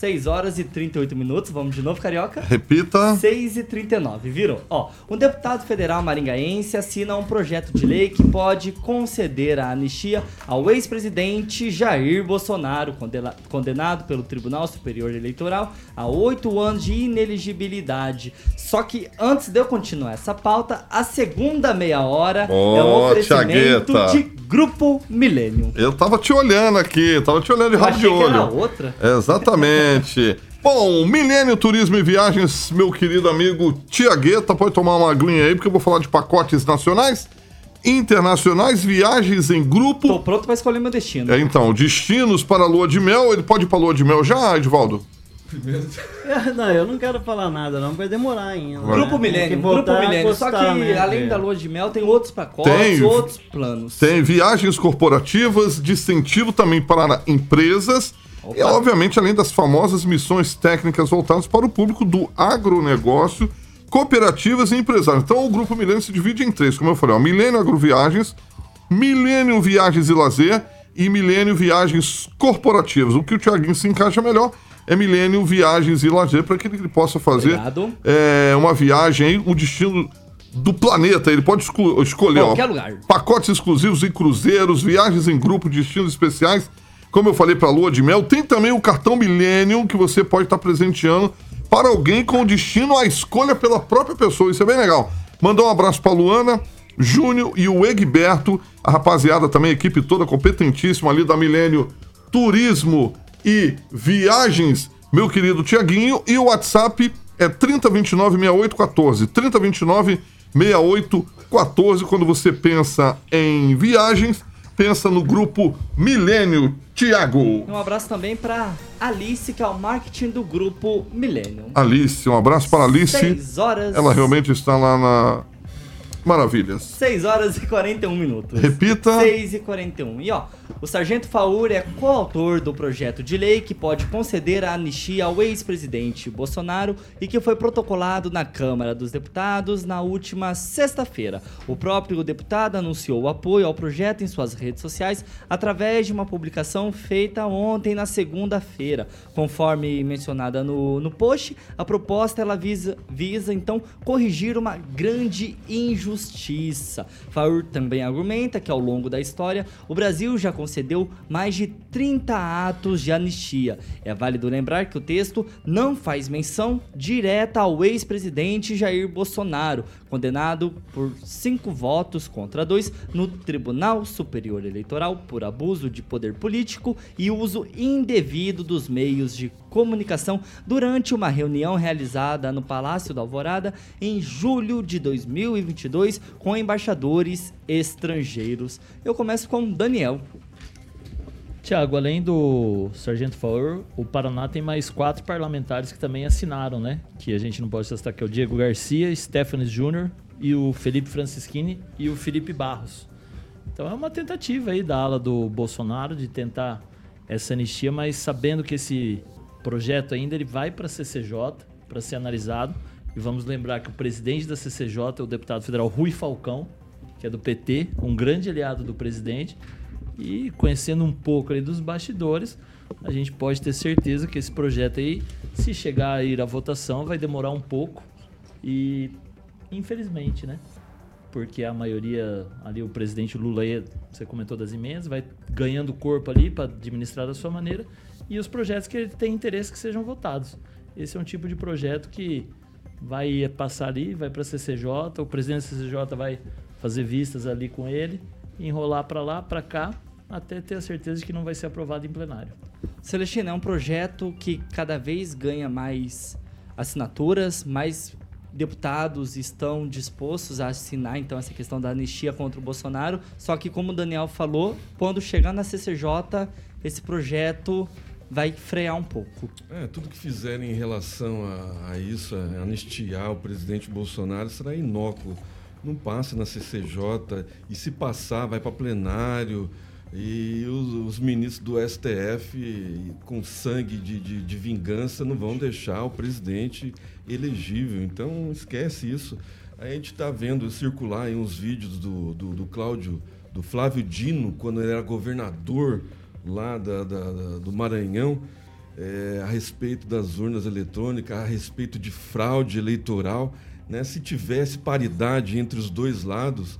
6 horas e 38 minutos. Vamos de novo, Carioca? Repita. 6 e 39, virou. Ó, um deputado federal maringaense assina um projeto de lei que pode conceder a anistia ao ex-presidente Jair Bolsonaro, condena- condenado pelo Tribunal Superior Eleitoral a oito anos de ineligibilidade. Só que antes de eu continuar essa pauta, a segunda meia hora é um oferecimento Thiagueta. de Grupo Milênio. Eu tava te olhando aqui, tava te olhando de Eu rabo de olho. outra. Exatamente. Bom, Milênio Turismo e Viagens, meu querido amigo Tiagueta, pode tomar uma aguinha aí, porque eu vou falar de pacotes nacionais, internacionais, viagens em grupo. Tô pronto pra escolher meu destino. É, então, destinos para a lua de mel. Ele pode ir para a lua de mel já, Edvaldo? Não, eu não quero falar nada, não, vai demorar ainda. Vai. Grupo né? Tem Milênio, Grupo Milênio. Só que né? além É. da lua de mel, tem outros pacotes, Tem. outros planos. Tem viagens corporativas de incentivo também para empresas. Opa. E, obviamente, além das famosas missões técnicas voltadas para o público do agronegócio, cooperativas e empresários. Então, o Grupo Milênio se divide em três, como eu falei. Ó, Milênio Agroviagens, Milênio Viagens e Lazer e Milênio Viagens Corporativas. O que o Tiaguinho se encaixa melhor é Milênio Viagens e Lazer, para que ele possa fazer é, uma viagem o destino do planeta. Ele pode esco- escolher ó, pacotes exclusivos em cruzeiros, viagens em grupo, destinos especiais. Como eu falei para a Lua de Mel, tem também o cartão Millennium que você pode estar presenteando para alguém com destino à escolha pela própria pessoa. Isso é bem legal. Mandar um abraço para Luana, Júnior e o Egberto, a rapaziada também, a equipe toda competentíssima ali da Milênio Turismo e Viagens, meu querido Tiaguinho. E o WhatsApp é 3029-6814. 3029-6814. Quando você pensa em viagens, pensa no grupo Milênio. Tiago. Um abraço também para Alice, que é o marketing do grupo Milênio. Alice, um abraço para Alice. Seis horas. Ela realmente está lá na Maravilhas. 6 horas e 41 minutos. Repita. 6 e 41. E ó, o Sargento Faur é coautor do projeto de lei que pode conceder a anistia ao ex-presidente Bolsonaro e que foi protocolado na Câmara dos Deputados na última sexta-feira. O próprio deputado anunciou o apoio ao projeto em suas redes sociais através de uma publicação feita ontem na segunda-feira. Conforme mencionada no, no post, a proposta ela visa, visa então corrigir uma grande injustiça justiça. Faur também argumenta que ao longo da história o Brasil já concedeu mais de 30 atos de anistia. É válido lembrar que o texto não faz menção direta ao ex-presidente Jair Bolsonaro, condenado por cinco votos contra dois no Tribunal Superior Eleitoral por abuso de poder político e uso indevido dos meios de comunicação durante uma reunião realizada no Palácio da Alvorada em julho de 2022 com embaixadores estrangeiros. Eu começo com Daniel. Tiago, além do Sargento Faur, o Paraná tem mais quatro parlamentares que também assinaram, né? Que a gente não pode citar que é o Diego Garcia, Stephanie Júnior e o Felipe Francischini e o Felipe Barros. Então é uma tentativa aí da ala do Bolsonaro de tentar essa anistia, mas sabendo que esse projeto ainda ele vai para a CCJ para ser analisado. E vamos lembrar que o presidente da CCJ é o deputado federal Rui Falcão, que é do PT, um grande aliado do presidente. E conhecendo um pouco ali dos bastidores, a gente pode ter certeza que esse projeto aí, se chegar a ir à votação, vai demorar um pouco. E infelizmente, né? Porque a maioria ali, o presidente Lula, você comentou das emendas, vai ganhando corpo ali para administrar da sua maneira e os projetos que ele tem interesse que sejam votados. Esse é um tipo de projeto que vai passar ali, vai para a CCJ, o presidente da CCJ vai fazer vistas ali com ele, enrolar para lá, para cá, até ter a certeza de que não vai ser aprovado em plenário. Celestina, é um projeto que cada vez ganha mais assinaturas, mais deputados estão dispostos a assinar então essa questão da anistia contra o Bolsonaro. Só que como o Daniel falou, quando chegar na CCJ, esse projeto vai frear um pouco. É, tudo que fizerem em relação a, a isso, a anistiar o presidente Bolsonaro, será inócuo. Não passa na CCJ e se passar, vai para plenário. E os, os, ministros do STF, com sangue de, de, de, vingança, não vão deixar o presidente elegível. Então, esquece isso. A gente está vendo circular aí uns vídeos do, do, do Cláudio, do Flávio Dino, quando ele era governador lá da, da, da, do Maranhão é, a respeito das urnas eletrônicas, a respeito de fraude eleitoral. Né? Se tivesse paridade entre os dois lados,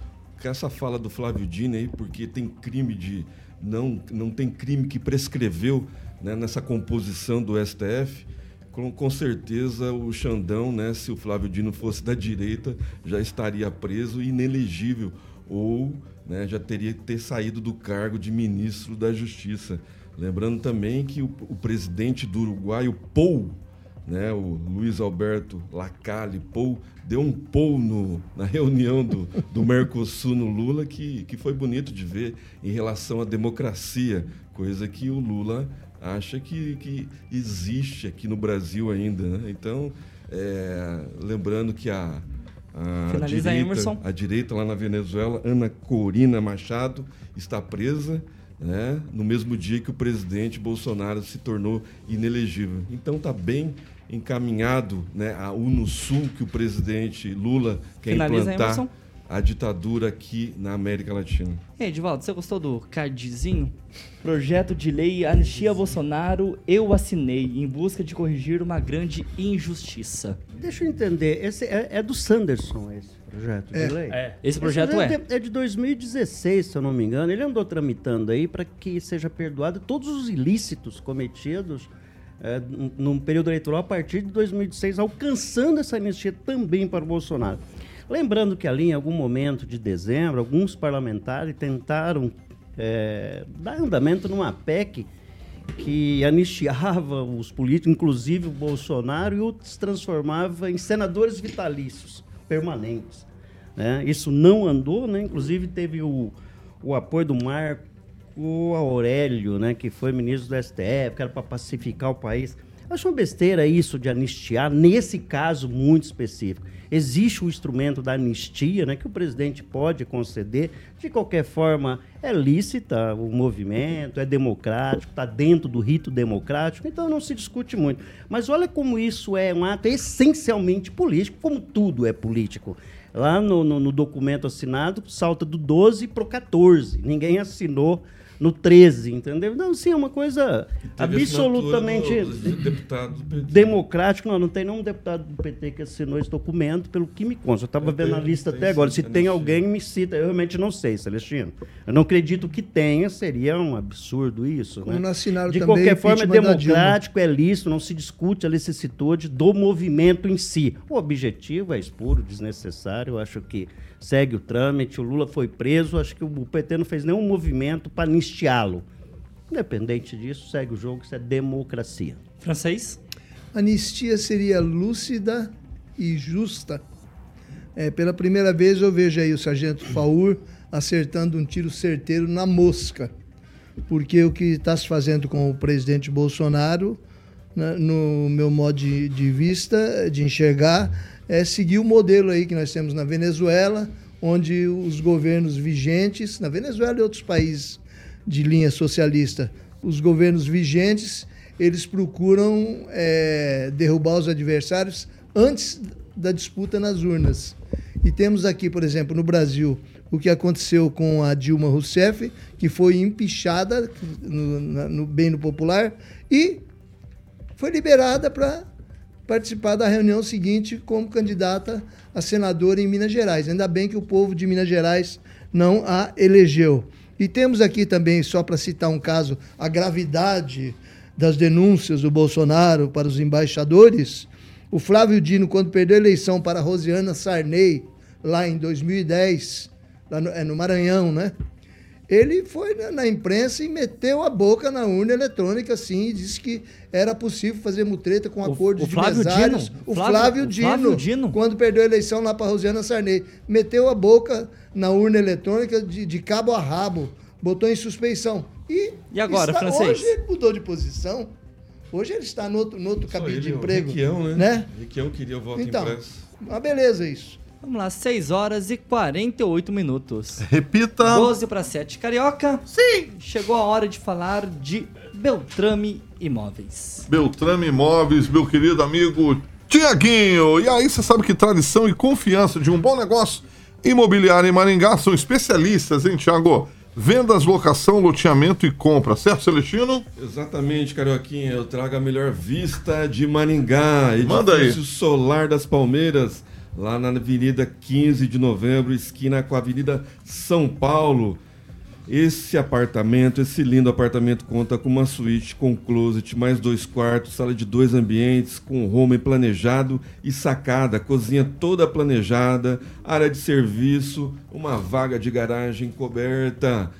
essa fala do Flávio Dino aí, porque tem crime de. Não, não tem crime que prescreveu né, nessa composição do STF. Com, com certeza o Xandão, né, se o Flávio Dino fosse da direita, já estaria preso e inelegível. Ou né, já teria que ter saído do cargo de ministro da Justiça. Lembrando também que o, o presidente do Uruguai, o Pou, né, o Luiz Alberto Lacalle Pou, deu um pou no, na reunião do, do Mercosul no Lula que, que foi bonito de ver em relação à democracia, coisa que o Lula acha que, que existe aqui no Brasil ainda. Né? Então, é, lembrando que a, a Finaliza direita, Emerson. A direita lá na Venezuela, Ana Corina Machado, está presa né, no mesmo dia que o presidente Bolsonaro se tornou inelegível. Então está bem encaminhado né, a Unosul que o presidente Lula quer Finaliza, implantar. A ditadura aqui na América Latina. E aí, Edivaldo, você gostou do cardzinho? Projeto de lei Anistia Bolsonaro, eu assinei, em busca de corrigir uma grande injustiça. Deixa eu entender, esse é, é do Sanderson esse projeto É. de lei? É. Esse projeto é. de- é de 2016, se eu não me engano. Ele andou tramitando aí para que seja perdoado todos os ilícitos cometidos é, num- num período eleitoral a partir de 2016, alcançando essa anistia também para o Bolsonaro. Lembrando que ali, em algum momento de dezembro, alguns parlamentares tentaram é, dar andamento numa PEC que anistiava os políticos, inclusive o Bolsonaro, e os transformava em senadores vitalícios, permanentes. né? Isso não andou, né? inclusive teve o, o apoio do Marco Aurélio, né, que foi ministro do STF, que era para pacificar o país. Acho uma besteira isso de anistiar, nesse caso muito específico. Existe o instrumento da anistia, né, que o presidente pode conceder. De qualquer forma, é lícita o movimento, é democrático, está dentro do rito democrático, então não se discute muito. Mas olha como isso é um ato essencialmente político, como tudo é político. Lá no, no, no documento assinado, salta do 12 para o 14. Ninguém assinou no 13, entendeu? Não, sim, é uma coisa absolutamente do deputado do PT. democrático. Não, não tem nenhum deputado do PT que assinou esse documento, pelo que me consta. Eu estava vendo a lista tem até agora. Se tem alguém, me cita. Eu realmente não sei, Celestino. Eu não acredito que tenha, seria um absurdo isso. Como né? assinaram De também qualquer forma, é democrático, é lícito, não se discute a licitude do movimento em si. O objetivo é espuro, desnecessário, eu acho que segue o trâmite, o Lula foi preso, acho que o PT não fez nenhum movimento para anistiá-lo. Independente disso, segue o jogo, isso é democracia. Francês? Anistia seria lúcida e justa. É, pela primeira vez eu vejo aí o sargento Faur acertando um tiro certeiro na mosca. Porque o que está se fazendo com o presidente Bolsonaro, né, no meu modo de, de vista, de enxergar, é seguir o modelo aí que nós temos na Venezuela, onde os governos vigentes, na Venezuela e outros países de linha socialista, os governos vigentes, eles procuram é, derrubar os adversários antes da disputa nas urnas. E temos aqui, por exemplo, no Brasil, o que aconteceu com a Dilma Rousseff, que foi empichada no, no- bem no popular e foi liberada para participar da reunião seguinte como candidata a senadora em Minas Gerais. Ainda bem que o povo de Minas Gerais não a elegeu. E temos aqui também, só para citar um caso, a gravidade das denúncias do Bolsonaro para os embaixadores. O Flávio Dino, quando perdeu a eleição para a Rosiana Sarney, lá em 2010, lá no, é no Maranhão, né? Ele foi na, imprensa e meteu a boca na urna eletrônica, assim, e disse que era possível fazer mutreta com O- acordos o de mesários. Dino? O Flávio- Flávio, o Dino, Flávio Dino? quando perdeu a eleição lá para Rosiana Sarney, meteu a boca na urna eletrônica de, de cabo a rabo, botou em suspeição. E, E agora, está- francês? Hoje ele mudou de posição. Hoje ele está no outro, no outro cabide de o emprego. Requião, né? né? Requião queria o voto Então, impresso. uma beleza isso. Vamos lá, 6 horas e 48 minutos. Repita. 12 para 7. Carioca? Sim! Chegou a hora de falar de Beltrame Imóveis. Beltrame Imóveis, meu querido amigo Tiaguinho. E aí, você sabe que tradição e confiança de um bom negócio imobiliário em Maringá são especialistas, hein, Tiago? Vendas, locação, loteamento e compra, certo, Celestino? Exatamente, Carioquinha. Eu trago a melhor vista de Maringá. Manda aí. Edifício Solar das Palmeiras, lá na Avenida 15 de Novembro, esquina com a Avenida São Paulo. Esse apartamento, esse lindo apartamento, conta com uma suíte com closet, mais dois quartos, sala de dois ambientes, com home planejado e sacada, cozinha toda planejada, área de serviço, uma vaga de garagem coberta.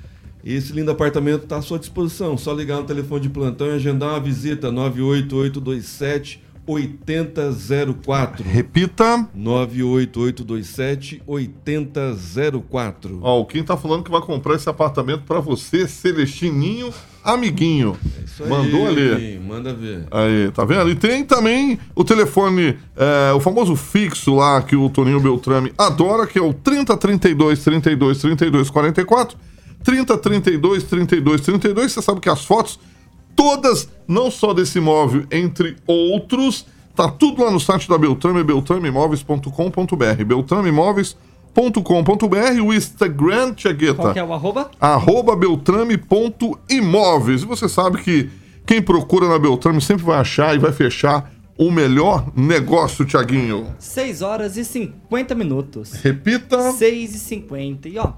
Esse lindo apartamento está à sua disposição. Só ligar no telefone de plantão e agendar uma visita 98827 8004. Repita. 98827 8004. Ó, quem tá falando que vai comprar esse apartamento pra você, Celestininho, amiguinho. Isso aí, Mandou ali. Kim, Manda ver. Aí, tá vendo? E tem também o telefone, é, o famoso fixo lá que o Toninho Beltrame adora, que é o 3032 32 32 44. 3032 32 32. Você sabe que as fotos, todas, não só desse imóvel, entre outros, tá tudo lá no site da Beltrame, beltrameimóveis.com.br. Beltrameimóveis.com.br. O Instagram, Tiagueta Qual que é o arroba? arroba beltrame.imóveis. E você sabe que quem procura na Beltrame sempre vai achar e vai fechar o melhor negócio, Tiaguinho. 6 horas e 50 minutos. Repita. 6 e 50. E ó,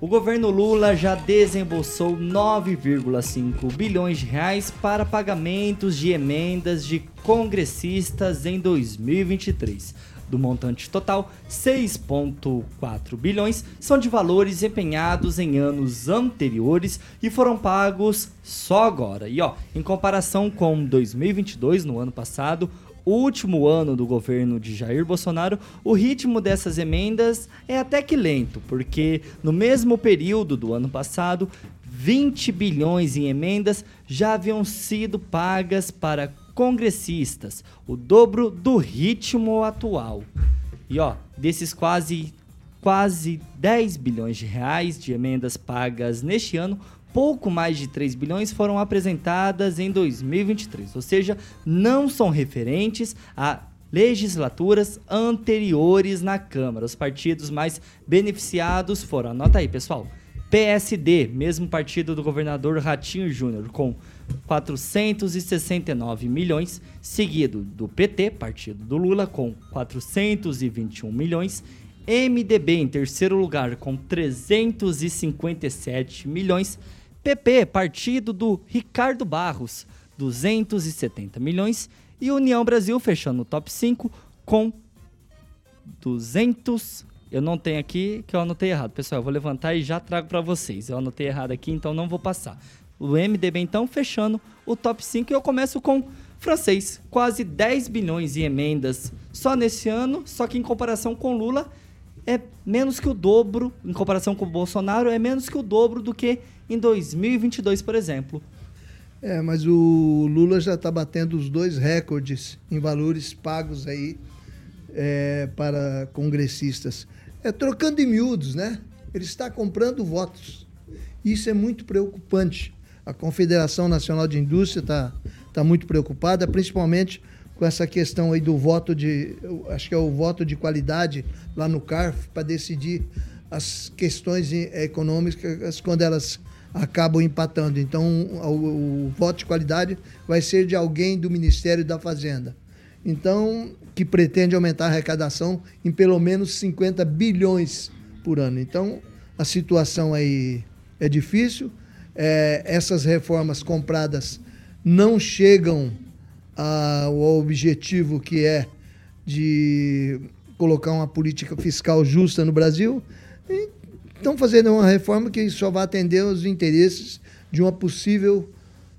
o governo Lula já desembolsou 9,5 bilhões de reais para pagamentos de emendas de congressistas em 2023. Do montante total, 6,4 bilhões são de valores empenhados em anos anteriores e foram pagos só agora. E ó, em comparação com 2022, no ano passado, último ano do governo de Jair Bolsonaro, o ritmo dessas emendas é até que lento, porque no mesmo período do ano passado, 20 bilhões em emendas já haviam sido pagas para congressistas, o dobro do ritmo atual. E ó, desses quase quase 10 bilhões de reais de emendas pagas neste ano, pouco mais de 3 bilhões foram apresentadas em 2023, ou seja, não são referentes a legislaturas anteriores na Câmara. Os partidos mais beneficiados foram, anota aí, pessoal. PSD, mesmo partido do governador Ratinho Júnior, com 469 milhões, seguido do PT, partido do Lula, com 421 milhões, MDB em terceiro lugar com 357 milhões, PP, partido do Ricardo Barros, 270 milhões e União Brasil fechando o top 5 com 200 eu não tenho aqui, que eu anotei errado. Pessoal, eu vou levantar e já trago para vocês. Eu anotei errado aqui, então não vou passar. O MDB, então, fechando o top 5. E eu começo com francês. Quase 10 bilhões em emendas só nesse ano. Só que em comparação com Lula, é menos que o dobro. Em comparação com o Bolsonaro, é menos que o dobro do que em 2022, por exemplo. É, mas o Lula já está batendo os dois recordes em valores pagos aí é, para congressistas é, trocando em miúdos, né? Ele está comprando votos. Isso é muito preocupante. A Confederação Nacional de Indústria está tá muito preocupada, principalmente com essa questão aí do voto de, acho que é o voto de qualidade lá no CARF, para decidir as questões econômicas quando elas acabam empatando. Então, o, o, voto de qualidade vai ser de alguém do Ministério da Fazenda. Então, que pretende aumentar a arrecadação em pelo menos 50 bilhões por ano. Então, a situação aí é difícil. É, essas reformas compradas não chegam ao objetivo que é de colocar uma política fiscal justa no Brasil. Estão fazendo uma reforma que só vai atender os interesses de uma possível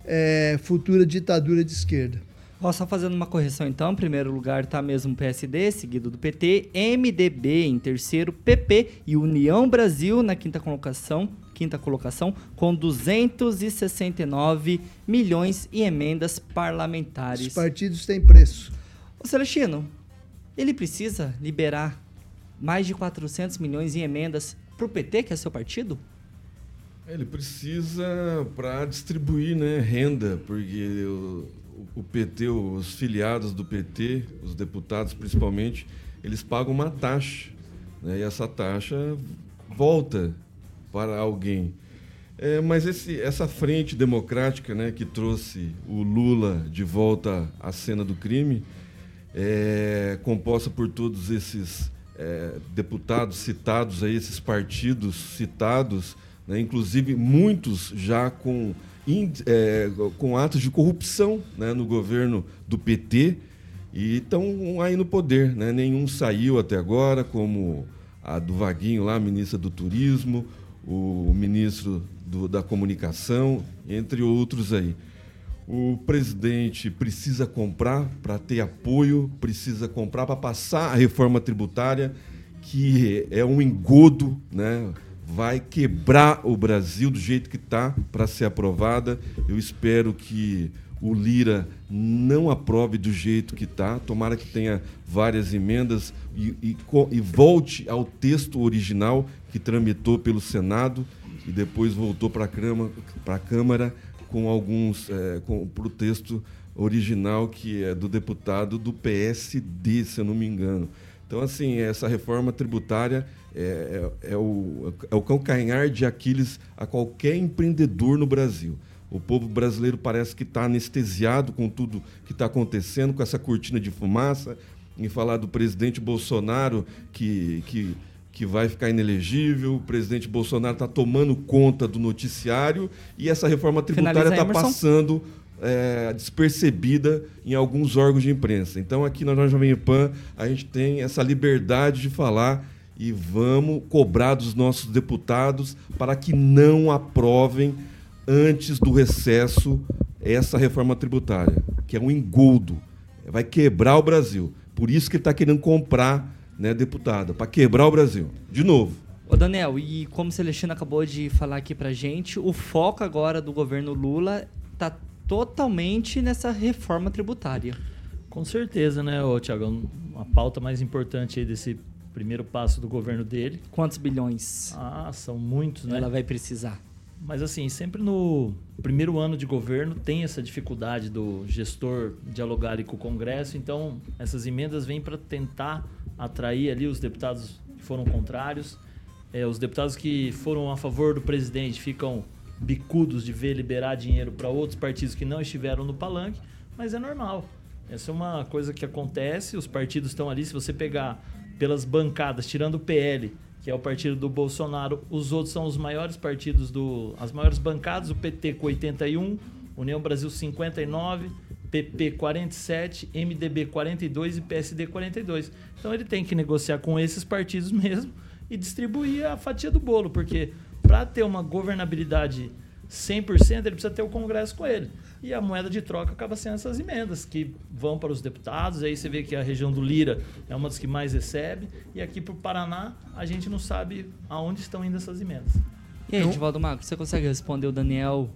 é, futura ditadura de esquerda. Ó, só fazendo uma correção então, em primeiro lugar está mesmo o PSD, seguido do PT, MDB em terceiro, PP e União Brasil na quinta colocação, quinta colocação com 269 milhões em emendas parlamentares. Os partidos têm preço. Ô Celestino, ele precisa liberar mais de 400 milhões em emendas para o PT, que é seu partido? Ele precisa para distribuir né, renda, porque o PT, os filiados do PT, os deputados principalmente, eles pagam uma taxa. Né? E essa taxa volta para alguém. É, mas esse, essa frente democrática né, que trouxe o Lula de volta à cena do crime, é, composta por todos esses é, deputados citados, aí, esses partidos citados, né, inclusive muitos já com é, com atos de corrupção né, no governo do PT e estão aí no poder. Né? Nenhum saiu até agora, como a do Vaguinho lá, ministra do Turismo, o ministro do, da Comunicação, entre outros aí. O presidente precisa comprar para ter apoio, precisa comprar para passar a reforma tributária, que é um engodo, né? vai quebrar o Brasil do jeito que está para ser aprovada. Eu espero que o Lira não aprove do jeito que está. Tomara que tenha várias emendas e, e, e, volte ao texto original que tramitou pelo Senado e depois voltou para a Câmara com alguns é, para o texto original que é do deputado do PSD, se eu não me engano. Então, assim, essa reforma tributária é, é, é, o, é o calcanhar de Aquiles a qualquer empreendedor no Brasil. O povo brasileiro parece que está anestesiado com tudo que está acontecendo, com essa cortina de fumaça, em falar do presidente Bolsonaro que, que, que vai ficar inelegível, o presidente Bolsonaro está tomando conta do noticiário e essa reforma tributária está passando é, despercebida em alguns órgãos de imprensa. Então, aqui na Jovem Pan, a gente tem essa liberdade de falar e vamos cobrar dos nossos deputados para que não aprovem antes do recesso essa reforma tributária, que é um engoldo. vai quebrar o Brasil. Por isso que ele está querendo comprar né, deputada, para quebrar o Brasil. De novo. Ô Daniel, e como o Celestino acabou de falar aqui pra gente, o foco agora do governo Lula tá totalmente nessa reforma tributária. Com certeza, né, ô, Tiago? A pauta mais importante aí desse primeiro passo do governo dele. Quantos bilhões Ah, são muitos, né? ela vai precisar? Mas assim, sempre no primeiro ano de governo tem essa dificuldade do gestor dialogar com o Congresso, então essas emendas vêm para tentar atrair ali os deputados que foram contrários. É, os deputados que foram a favor do presidente ficam bicudos de ver liberar dinheiro para outros partidos que não estiveram no palanque, mas é normal. Essa é uma coisa que acontece, os partidos estão ali, se você pegar pelas bancadas, tirando o PL, que é o partido do Bolsonaro, os outros são os maiores partidos do. as maiores bancadas, o PT com 81, União Brasil 59, PP 47, MDB 42 e PSD 42. Então ele tem que negociar com esses partidos mesmo e distribuir a fatia do bolo, porque para ter uma governabilidade 100%, ele precisa ter o Congresso com ele. E a moeda de troca acaba sendo essas emendas que vão para os deputados. Aí você vê que a região do Lira é uma das que mais recebe. E aqui para o Paraná, a gente não sabe aonde estão indo essas emendas. E aí, Edivaldo Marcos, você consegue responder o Daniel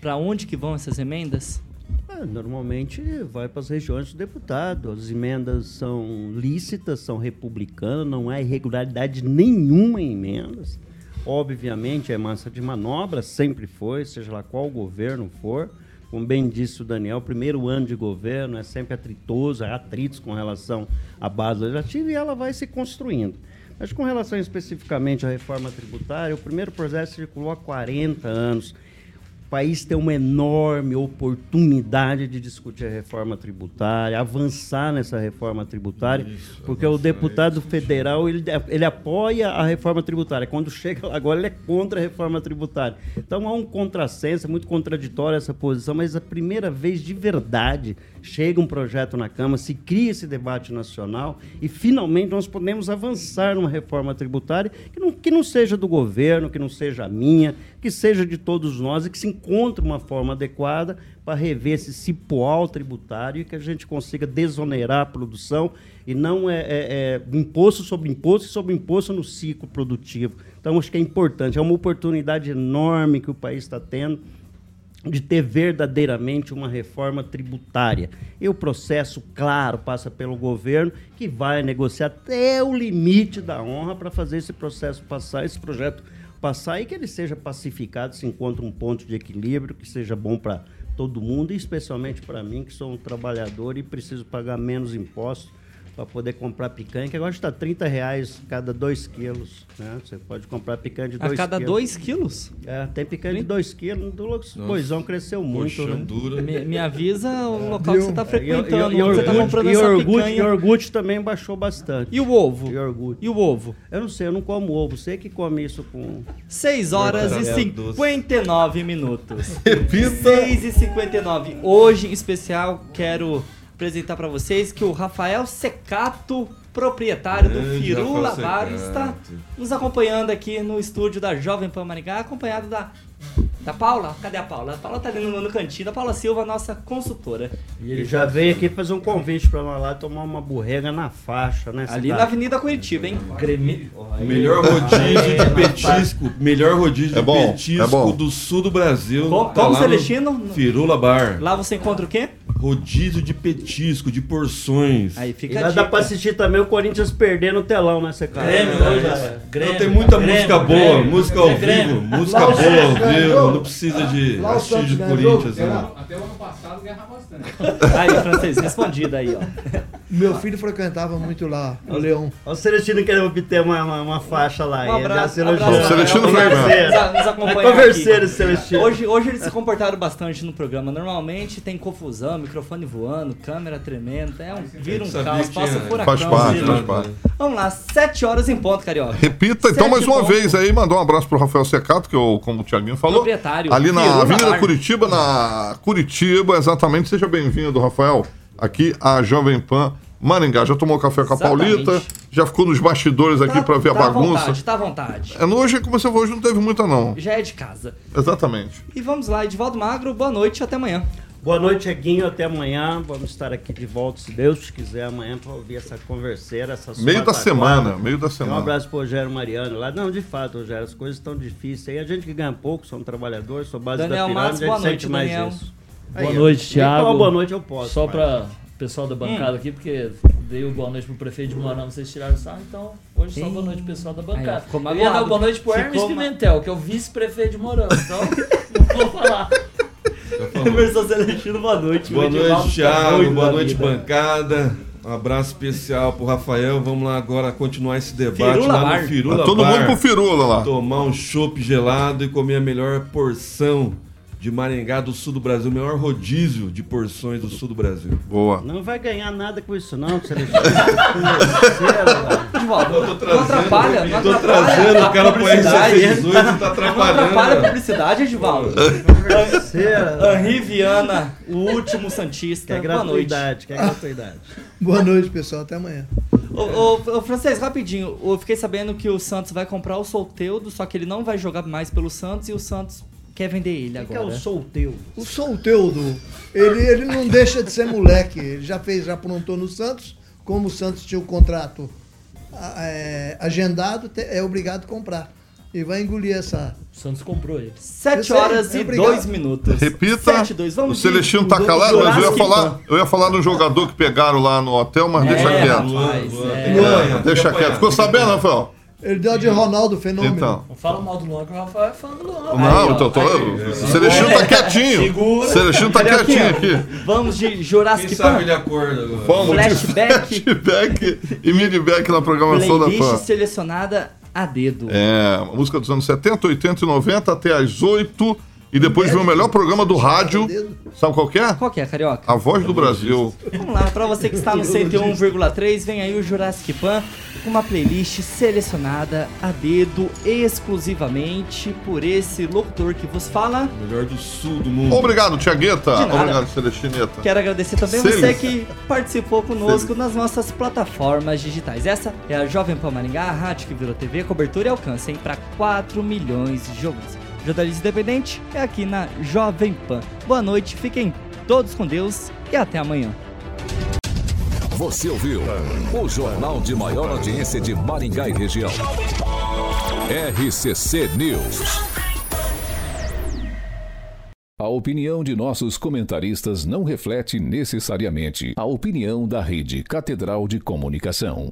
para onde que vão essas emendas? É, normalmente vai para as regiões dos deputados. As emendas são lícitas, são republicanas, não há irregularidade nenhuma em emendas. Obviamente é massa de manobra, sempre foi, seja lá qual governo for. Como bem disse o Daniel, o primeiro ano de governo é sempre atritoso, há atritos com relação à base legislativa e ela vai se construindo. Mas com relação especificamente à reforma tributária, o primeiro processo circulou há 40 anos. O país tem uma enorme oportunidade de discutir a reforma tributária, avançar nessa reforma tributária, Isso, porque o deputado é federal ele, ele apoia a reforma tributária. Quando chega lá agora, ele é contra a reforma tributária. Então há um contrassenso, é muito contraditória essa posição, mas a primeira vez de verdade chega um projeto na Câmara, se cria esse debate nacional e finalmente nós podemos avançar numa reforma tributária que não, que não seja do governo, que não seja minha, que seja de todos nós e que se encontre uma forma adequada para rever esse cipoal tributário e que a gente consiga desonerar a produção e não é, é- é imposto sobre imposto sobre imposto no ciclo produtivo. Então, acho que é importante, é uma oportunidade enorme que o país está tendo de ter verdadeiramente uma reforma tributária. E o processo, claro, passa pelo governo, que vai negociar até o limite da honra para fazer esse processo passar, esse projeto passar e que ele seja pacificado, se encontre um ponto de equilíbrio que seja bom para todo mundo e especialmente para mim, que sou um trabalhador e preciso pagar menos impostos para poder comprar picanha, que agora está 30 reais cada 2 quilos. Né? Você pode comprar picanha de A 2 cada quilos. 2 quilos? É, tem picanha de 2 quilos. O boizão cresceu muito. Coxão Né? dura. Me, me avisa o local que você está E, e, frequentando, e, onde você está comprando e essa iogurte, picanha. iogurte também baixou bastante. E o ovo? Iogurte. E o ovo? Eu não sei, eu não como ovo. Você que come isso com. 6 horas e Mortadela doce. 59 minutos. Repita. 6 e 59. Hoje, em especial, quero apresentar para vocês que o Rafael Secato, proprietário do Grande Firula Rafael Bar, está nos acompanhando aqui no estúdio da Jovem Pan Maringá, acompanhado da, da Paula. Cadê a Paula? A Paula tá ali no, no cantinho. A Paula Silva, nossa consultora. Ele já veio aqui fazer um convite para nós lá tomar uma burrega na faixa, né? Ali na cidade? Avenida Curitiba, hein? Gremi... Melhor rodízio de petisco. Melhor rodízio de É bom, petisco é bom. do sul do Brasil. Como- Tá como, Celestino? Firula Bar. Lá você encontra o quê? Rodízio de petisco, de porções. Aí fica lá dá pra assistir também o Corinthians perder no telão, né, Secato? Grêmio, É, hoje, é. é. Grêmio, Não, tem muita Grêmio, música boa, Grêmio. música ao Grêmio. vivo, música boa ao vivo, não precisa de assistir de Corinthians. Até o ano passado. Aí, francês, respondido aí, ó. Meu filho frequentava muito lá, o Leão. Olha o Celestino querendo obter uma, uma, uma faixa lá. Um ele abraço, se abraço. elogiou. O Celestino É um foi É converseiro Celestino. Hoje, hoje eles se comportaram bastante no programa. Normalmente tem confusão, microfone voando, câmera tremendo. É um, vira um caos, passa tinha- furacão. Faz parte, vira- faz parte. Vamos lá, 7 horas em ponto, Carioca. Repita então Sete mais uma vez aí, mandar um abraço pro Rafael Secato, que eu, como o Thiaguinho falou. Proprietário. Ali na Avenida. Curitiba, na Curitiba, exatamente. Seja bem-vindo, Rafael. Aqui a Jovem Pan Maringá. Já tomou café com a Exatamente. Paulita? Já ficou nos bastidores aqui Tá- pra ver a tá à bagunça? vontade, tá à vontade. É, hoje, como você falou, hoje não teve muita, não. Já é de casa. Exatamente. E vamos lá, Edivaldo Magro, boa noite, até amanhã. Boa noite, Eguinho. Até amanhã. Vamos estar aqui de volta, se Deus quiser, amanhã para ouvir essa converseira. Essa Meio da semana, meio da Um semana. abraço pro Rogério Mariano lá. Não, de fato, Rogério, as coisas estão difíceis. Aí a gente que ganha pouco, são trabalhadores, sou base Daniel da pirâmide, Matos, a gente boa sente noite, mais Daniel. isso. Boa Aí, noite. Thiago. Boa noite eu posso. Só para o pessoal da bancada Hum. aqui, porque dei o boa noite pro prefeito de Moarama, vocês tiraram o sarro, então hoje só boa noite pro pessoal da Aí, bancada. ficou eu ia dar boa noite pro Hermes Ficou ma- Pimentel, que é o vice-prefeito de Moarama, então não vou falar. Emerson Celestino, boa noite. Boa noite, tá Thiago. Boa noite, vida. bancada. Um abraço especial pro Rafael. Vamos lá agora continuar esse debate Firula lá Bar. no Firula Tá todo Bar. mundo pro Firula lá. Tomar um chopp gelado e comer a melhor porção de Maringá do sul do Brasil. O melhor rodízio de porções do sul do Brasil. Boa. Não vai ganhar nada com isso, não, Celestino. Edivaldo, não atrapalha, não Tô atrapalha trazendo a o cara pro publicidade. RC18 e tá Não atrapalha a atrapalhando. publicidade, Edivaldo. Henri Viana, o último Santista. Quer boa noite. gratuidade, quer gratuidade. Boa noite, pessoal. Até amanhã. Ô, ô, ô, Francês, rapidinho. Eu fiquei sabendo que o Santos vai comprar o Solteudo, só que ele não vai jogar mais pelo Santos e o Santos quer vender ele O que é agora. o solteiro? O Solteudo, ele, ele não deixa de ser moleque. Ele já fez, já aprontou no Santos. Como o Santos tinha o contrato a- é, agendado, é obrigado a comprar. E vai engolir essa. O Santos comprou ele. 7 Eu sei, horas é e obrigado. 2 minutos. Repita. 7 2. O Vamos de- Celestino tá do- calado, do mas eu ia falar, eu ia falar do jogador que pegaram lá no hotel, mas deixa É, quieto. rapaz, é. É, deixa quieto. Ficou sabendo, Rafael? Ele deu a de Ronaldo Fenômeno. Então. Não fala mal do Luan, que o Rafael é fã do Luan. Não, então tô. O Celestino tá quietinho. Segura. O Celestino tá Carioquinha, quietinho aqui. Vamos de Quem Jurassic sabe ele Park. acorda agora. Vamos de Flashback. flashback e midback na programação da Playlist PAN. selecionada a dedo. É, uma música dos anos 70, 80 e 90 até às 8. E depois vem o melhor programa do rádio. Sabe qual que é? Qual que é, Carioca? A Voz do Brasil. Vamos lá, pra você que está no 101,3, vem aí o Jurassic Pan uma playlist selecionada a dedo exclusivamente por esse locutor que vos fala. Melhor do sul do mundo. Obrigado, Tiagueta. De nada. Obrigado, Celestineta. Quero agradecer também você que participou conosco nas nossas plataformas digitais. Essa é a Jovem Pan Maringá, a rádio que virou TV, cobertura e alcance para 4 milhões de ouvintes. Jornalismo independente é aqui na Jovem Pan. Boa noite, fiquem todos com Deus e até amanhã. Você ouviu o jornal de maior audiência de Maringá e região. RCC News. A opinião de nossos comentaristas não reflete necessariamente a opinião da Rede Catedral de Comunicação.